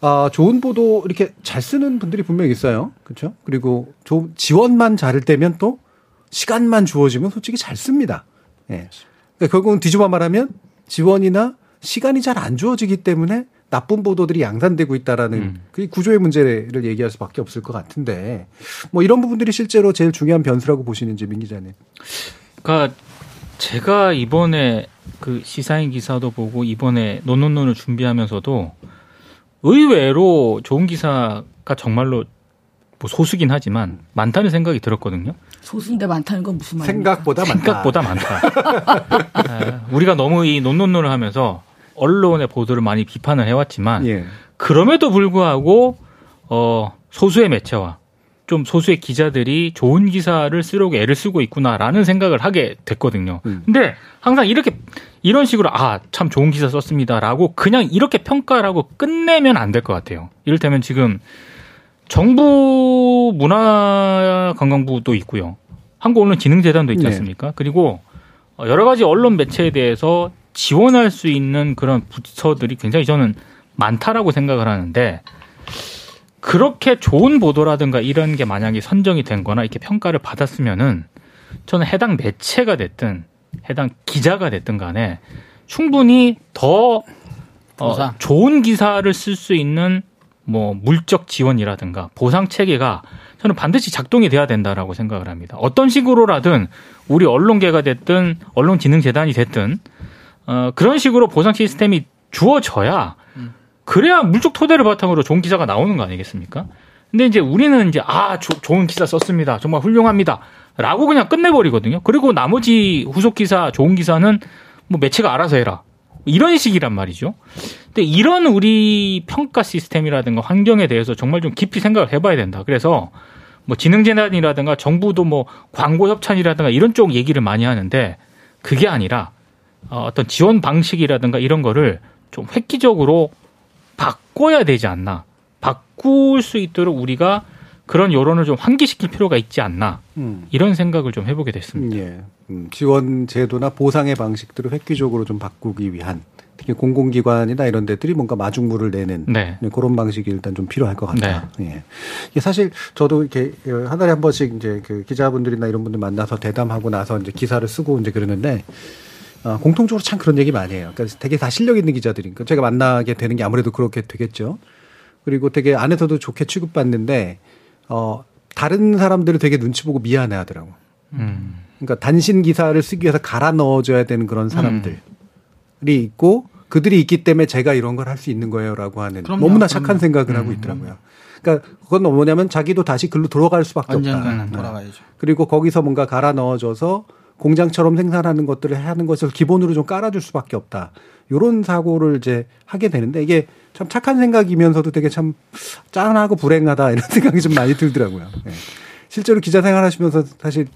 아, 좋은 보도 이렇게 잘 쓰는 분들이 분명히 있어요. 그렇죠? 그리고 좀 지원만 잘 되면 또 시간만 주어지면 솔직히 잘 씁니다. 예. 그러니까 결국은 뒤집어 말하면 지원이나 시간이 잘 안 주어지기 때문에 나쁜 보도들이 양산되고 있다라는 음. 그 구조의 문제를 얘기할 수밖에 없을 것 같은데 뭐 이런 부분들이 실제로 제일 중요한 변수라고 보시는지 민 기자님. 그러니까 제가 이번에 그 시사인 기사도 보고 이번에 논논논을 준비하면서도 의외로 좋은 기사가 정말로 뭐 소수긴 하지만 많다는 생각이 들었거든요. 소수인데 많다는 건 무슨 말입니까? 생각보다 많다. 생각보다 많다. <laughs> 아, 우리가 너무 이 논논논을 하면서 언론의 보도를 많이 비판을 해왔지만 예. 그럼에도 불구하고 어 소수의 매체와 좀 소수의 기자들이 좋은 기사를 쓰려고 애를 쓰고 있구나라는 생각을 하게 됐거든요. 음. 근데 항상 이렇게 이런 식으로 아 참 좋은 기사 썼습니다라고 그냥 이렇게 평가라고 끝내면 안 될 것 같아요. 이를테면 지금 정부 문화관광부도 있고요. 한국언론진흥재단도 있지 네. 않습니까? 그리고 어, 여러 가지 언론 매체에 대해서 지원할 수 있는 그런 부처들이 굉장히 저는 많다라고 생각을 하는데 그렇게 좋은 보도라든가 이런 게 만약에 선정이 된 거나 이렇게 평가를 받았으면은 저는 해당 매체가 됐든 해당 기자가 됐든 간에 충분히 더 어. 좋은 기사를 쓸 수 있는 뭐 물적 지원이라든가 보상 체계가 저는 반드시 작동이 돼야 된다라고 생각을 합니다. 어떤 식으로라든 우리 언론계가 됐든 언론진흥재단이 됐든 어, 그런 식으로 보상 시스템이 주어져야 그래야 물적 토대를 바탕으로 좋은 기사가 나오는 거 아니겠습니까? 근데 이제 우리는 이제 아 조- 좋은 기사 썼습니다. 정말 훌륭합니다. 라고 그냥 끝내버리거든요. 그리고 나머지 후속 기사, 좋은 기사는 뭐 매체가 알아서 해라. 이런 식이란 말이죠. 근데 이런 우리 평가 시스템이라든가 환경에 대해서 정말 좀 깊이 생각을 해봐야 된다. 그래서 뭐 지능재난이라든가 정부도 뭐 광고 협찬이라든가 이런 쪽 얘기를 많이 하는데 그게 아니라 어, 어떤 지원 방식이라든가 이런 거를 좀 획기적으로 바꿔야 되지 않나. 바꿀 수 있도록 우리가 그런 여론을 좀 환기시킬 필요가 있지 않나. 음. 이런 생각을 좀 해보게 됐습니다. 예. 음, 지원 제도나 보상의 방식들을 획기적으로 좀 바꾸기 위한 특히 공공기관이나 이런 데들이 뭔가 마중물을 내는 네. 그런 방식이 일단 좀 필요할 것 같다. 예. 이게 사실 저도 이렇게 한 달에 한 번씩 이제 그 기자분들이나 이런 분들 만나서 대담하고 나서 이제 기사를 쓰고 이제 그러는데 어, 공통적으로 참 그런 얘기 많이 해요. 그러니까 되게 다 실력 있는 기자들이니까 제가 만나게 되는 게 아무래도 그렇게 되겠죠. 그리고 되게 안에서도 좋게 취급받는데 어 다른 사람들을 되게 눈치 보고 미안해 하더라고. 음. 그러니까 단신 기사를 쓰기 위해서 갈아 넣어줘야 되는 그런 사람들이 있고 그들이 있기 때문에 제가 이런 걸 할 수 있는 거예요라고 하는 그럼요, 너무나 그럼요. 착한 생각을 하고 있더라고요. 그러니까 그건 뭐냐면 자기도 다시 글로 돌아갈 수밖에 없다. 돌아가야죠. 그리고 거기서 뭔가 갈아 넣어줘서 공장처럼 생산하는 것들을 하는 것을 기본으로 좀 깔아줄 수밖에 없다. 요런 사고를 이제 하게 되는데 이게 참 착한 생각이면서도 되게 참 짠하고 불행하다 이런 <laughs> 생각이 좀 많이 들더라고요. 예. 실제로 기자 생활하시면서 사실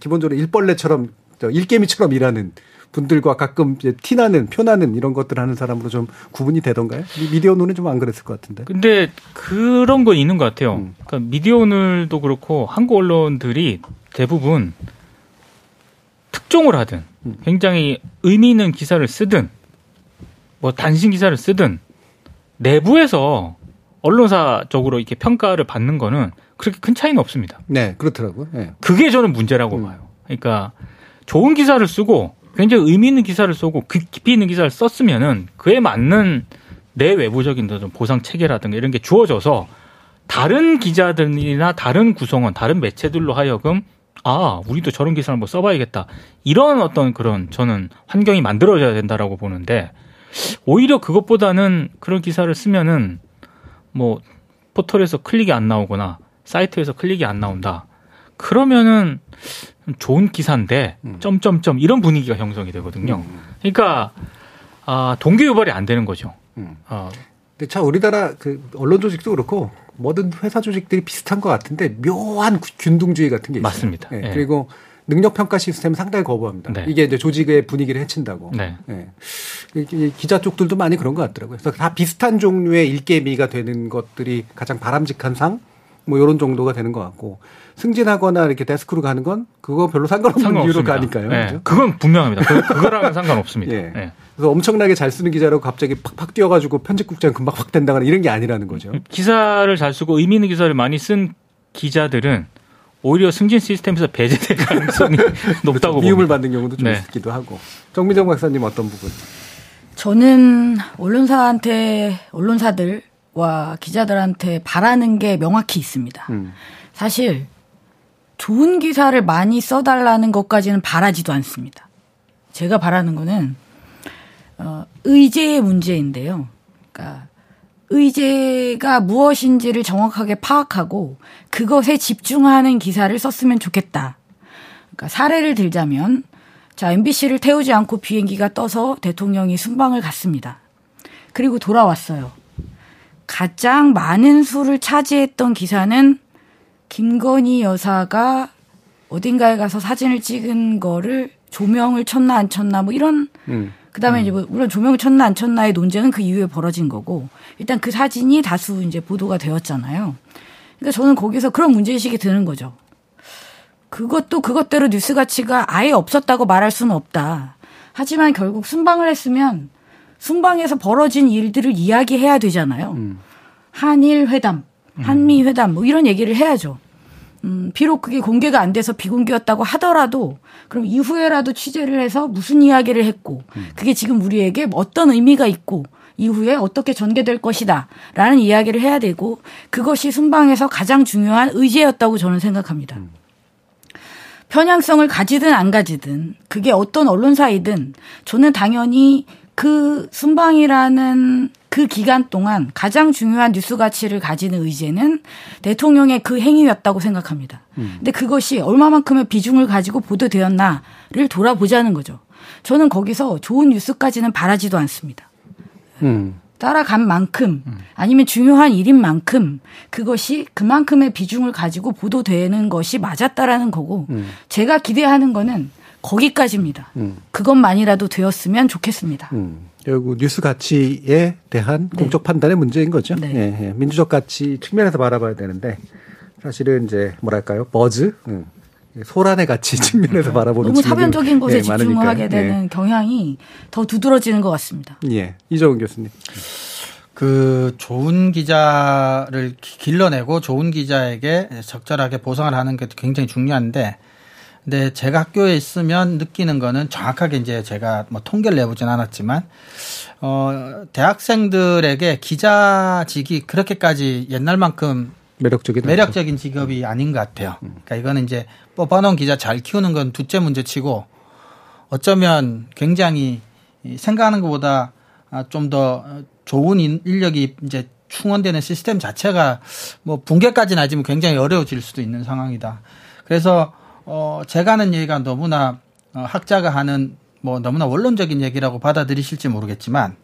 기본적으로 일벌레처럼 저 일개미처럼 일하는 분들과 가끔 이제 티나는 표나는 이런 것들 하는 사람으로 좀 구분이 되던가요? 미- 미디어 눈은 좀 안 그랬을 것 같은데. 근데 그런 건 있는 것 같아요. 음. 그러니까 미디어 오늘도 그렇고 한국 언론들이 대부분 특종을 하든 음. 굉장히 의미 있는 기사를 쓰든 뭐 단신 기사를 쓰든 내부에서 언론사적으로 이렇게 평가를 받는 거는 그렇게 큰 차이는 없습니다. 네, 그렇더라고요. 예. 그게 저는 문제라고 음. 봐요. 그러니까 좋은 기사를 쓰고 굉장히 의미 있는 기사를 쓰고 그 깊이 있는 기사를 썼으면은 그에 맞는 내 외부적인 보상 체계라든가 이런 게 주어져서 다른 기자들이나 다른 구성원, 다른 매체들로 하여금 아, 우리도 저런 기사를 한번 써봐야겠다. 이런 어떤 그런 저는 환경이 만들어져야 된다라고 보는데 오히려 그것보다는 그런 기사를 쓰면은 뭐 포털에서 클릭이 안 나오거나 사이트에서 클릭이 안 나온다. 그러면은 좋은 기사인데 음. 점점점 이런 분위기가 형성이 되거든요. 음. 그러니까 아, 동기 유발이 안 되는 거죠. 음. 어, 근데 참 우리나라 그 언론 조직도 그렇고 모든 회사 조직들이 비슷한 것 같은데 묘한 구- 균등주의 같은 게 있어요. 맞습니다. 예, 예. 그리고 능력 평가 시스템 상당히 거부합니다. 네. 이게 이제 조직의 분위기를 해친다고. 네. 이 기자 쪽들도 많이 그런 것 같더라고요. 그래서 다 비슷한 종류의 일개미가 되는 것들이 가장 바람직한 상, 뭐 이런 정도가 되는 것 같고 승진하거나 이렇게 데스크로 가는 건 그거 별로 상관없는 이유로 상관없습니다. 가니까요. 예, 그죠? 그건 분명합니다. 그, 그거랑은 상관없습니다. <laughs> 예. 예. 그래서 엄청나게 잘 쓰는 기자라고 갑자기 팍팍 뛰어가지고 편집국장 금방 확 된다거나 이런 게 아니라는 거죠. 기사를 잘 쓰고 의미 있는 기사를 많이 쓴 기자들은 오히려 승진 시스템에서 배제될 <laughs> 가능성이 높다고 미움을 봅니다. 받는 경우도 좀 네. 있기도 하고. 정미정 박사님 어떤 부분? 저는 언론사한테 언론사들 과 기자들한테 바라는 게 명확히 있습니다. 음. 사실 좋은 기사를 많이 써달라는 것까지는 바라지도 않습니다. 제가 바라는 거는 어, 의제의 문제인데요. 그러니까 의제가 무엇인지를 정확하게 파악하고 그것에 집중하는 기사를 썼으면 좋겠다. 그러니까 사례를 들자면 자 MBC를 태우지 않고 비행기가 떠서 대통령이 순방을 갔습니다. 그리고 돌아왔어요. 가장 많은 수를 차지했던 기사는 김건희 여사가 어딘가에 가서 사진을 찍은 거를 조명을 쳤나 안 쳤나 뭐 이런 음. 그다음에 이제 뭐 물론 조명을 쳤나 안 쳤나의 논쟁은 그 이후에 벌어진 거고 일단 그 사진이 다수 이제 보도가 되었잖아요. 그러니까 저는 거기서 그런 문제 의식이 드는 거죠. 그것도 그것대로 뉴스 가치가 아예 없었다고 말할 수는 없다. 하지만 결국 순방을 했으면 순방에서 벌어진 일들을 이야기해야 되잖아요. 음. 한일 회담, 한미 회담 뭐 이런 얘기를 해야죠. 음, 비록 그게 공개가 안 돼서 비공개였다고 하더라도 그럼 이후에라도 취재를 해서 무슨 이야기를 했고 그게 지금 우리에게 어떤 의미가 있고 이후에 어떻게 전개될 것이다 라는 이야기를 해야 되고 그것이 순방에서 가장 중요한 의제였다고 저는 생각합니다. 편향성을 가지든 안 가지든 그게 어떤 언론사이든 저는 당연히 그 순방이라는 그 기간 동안 가장 중요한 뉴스 가치를 가지는 의제는 대통령의 그 행위였다고 생각합니다. 음. 근데 그것이 얼마만큼의 비중을 가지고 보도되었나를 돌아보자는 거죠. 저는 거기서 좋은 뉴스까지는 바라지도 않습니다. 음. 따라간 만큼 아니면 중요한 일인 만큼 그것이 그만큼의 비중을 가지고 보도되는 것이 맞았다라는 거고 음. 제가 기대하는 거는 거기까지입니다. 음. 그것만이라도 되었으면 좋겠습니다. 음. 결국 뉴스 가치에 대한 네. 공적 판단의 문제인 거죠. 네. 예, 예. 민주적 가치 측면에서 바라봐야 되는데 사실은 이제 뭐랄까요 버즈, 음. 소란의 가치 측면에서 바라보는 너무 사변적인 것에 예, 집중을 많으니까요. 하게 되는 경향이 더 두드러지는 것 같습니다. 예. 예. 이정훈 교수님. 그 좋은 기자를 기- 길러내고 좋은 기자에게 적절하게 보상을 하는 게 굉장히 중요한데 근데 제가 학교에 있으면 느끼는 거는 정확하게 이제 제가 뭐 통계를 내보진 않았지만 어 대학생들에게 기자직이 그렇게까지 옛날만큼 매력적인 매력적인 직업이 아닌 것 같아요. 그러니까 이거는 이제 뽑아놓은 기자 잘 키우는 건 둘째 문제치고 어쩌면 굉장히 이 생각하는 것보다 아, 좀더 좋은 인- 인력이 이제 충원되는 시스템 자체가 뭐 붕괴까지는 아니지만 굉장히 어려워질 수도 있는 상황이다. 그래서 어 제가 하는 얘기가 너무나 어, 학자가 하는 뭐 너무나 원론적인 얘기라고 받아들이실지 모르겠지만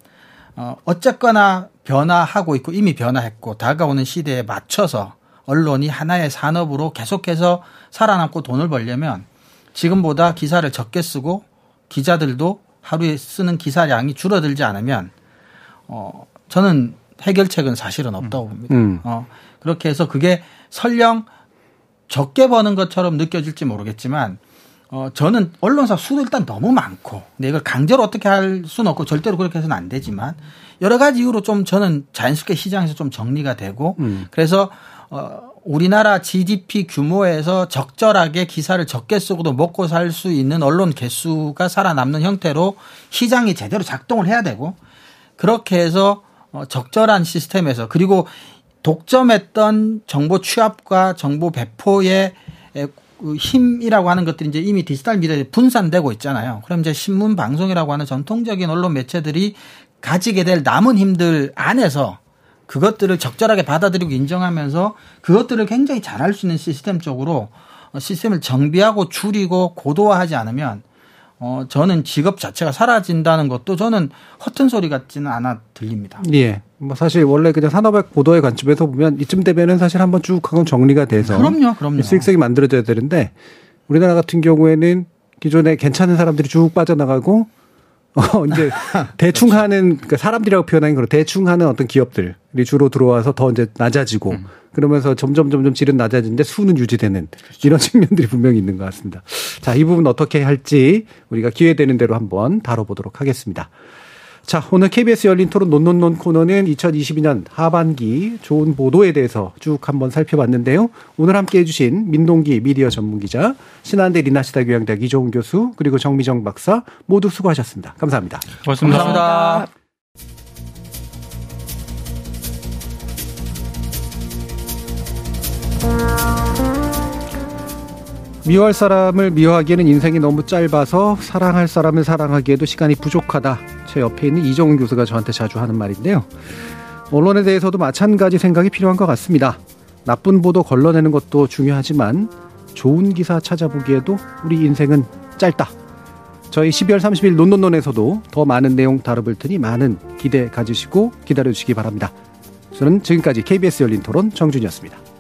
어, 어쨌거나 변화하고 있고 이미 변화했고 다가오는 시대에 맞춰서 언론이 하나의 산업으로 계속해서 살아남고 돈을 벌려면 지금보다 기사를 적게 쓰고 기자들도 하루에 쓰는 기사량이 줄어들지 않으면 어, 저는 해결책은 사실은 없다고 봅니다. 음. 어, 그렇게 해서 그게 설령 적게 버는 것처럼 느껴질지 모르겠지만 어, 저는 언론사 수도 일단 너무 많고, 근데 이걸 강제로 어떻게 할 수는 없고 절대로 그렇게 해서는 안 되지만 여러 가지 이유로 좀 저는 자연스럽게 시장에서 좀 정리가 되고 음. 그래서 어, 우리나라 GDP 규모에서 적절하게 기사를 적게 쓰고도 먹고 살 수 있는 언론 개수가 살아남는 형태로 시장이 제대로 작동을 해야 되고 그렇게 해서 어, 적절한 시스템에서 그리고 독점했던 정보 취합과 정보 배포의 힘이라고 하는 것들이 이제 이미 디지털 미디어에 분산되고 있잖아요. 그럼 이제 신문 방송이라고 하는 전통적인 언론 매체들이 가지게 될 남은 힘들 안에서 그것들을 적절하게 받아들이고 인정하면서 그것들을 굉장히 잘할 수 있는 시스템 쪽으로 어, 시스템을 정비하고 줄이고 고도화하지 않으면 어 저는 직업 자체가 사라진다는 것도 저는 허튼 소리 같지는 않아 들립니다. 예. 뭐 사실 원래 그냥 산업의 고도의 관점에서 보면 이쯤 되면은 사실 한번 쭉 하고 정리가 돼서 그럼요, 그럼요. 수익성이 만들어져야 되는데 우리나라 같은 경우에는 기존에 괜찮은 사람들이 쭉 빠져나가고 <laughs> 어 이제 <laughs> 대충 하는 그러니까 사람들이라고 표현하는 그런 대충 하는 어떤 기업들이 주로 들어와서 더 이제 낮아지고 음. 그러면서 점점 점점 질은 낮아지는데 수는 유지되는 이런 <laughs> 측면들이 분명히 있는 것 같습니다. 자, 이 부분 어떻게 할지 우리가 기회 되는 대로 한번 다뤄보도록 하겠습니다. 자, 오늘 KBS 열린 토론 논논논 코너는 2022년 하반기 좋은 보도에 대해서 쭉 한번 살펴봤는데요. 오늘 함께 해주신 민동기 미디어 전문기자, 신한대 리나시다 교양대학 이종훈 교수, 그리고 정미정 박사 모두 수고하셨습니다. 감사합니다. 고맙습니다. 감사합니다. 미워할 사람을 미워하기에는 인생이 너무 짧아서 사랑할 사람을 사랑하기에도 시간이 부족하다. 제 옆에 있는 이정훈 교수가 저한테 자주 하는 말인데요. 언론에 대해서도 마찬가지 생각이 필요한 것 같습니다. 나쁜 보도 걸러내는 것도 중요하지만 좋은 기사 찾아보기에도 우리 인생은 짧다. 저희 12월 30일 논논논에서도 더 많은 내용 다뤄볼 테니 많은 기대 가지시고 기다려주시기 바랍니다. 저는 지금까지 KBS 열린 토론 정준이었습니다.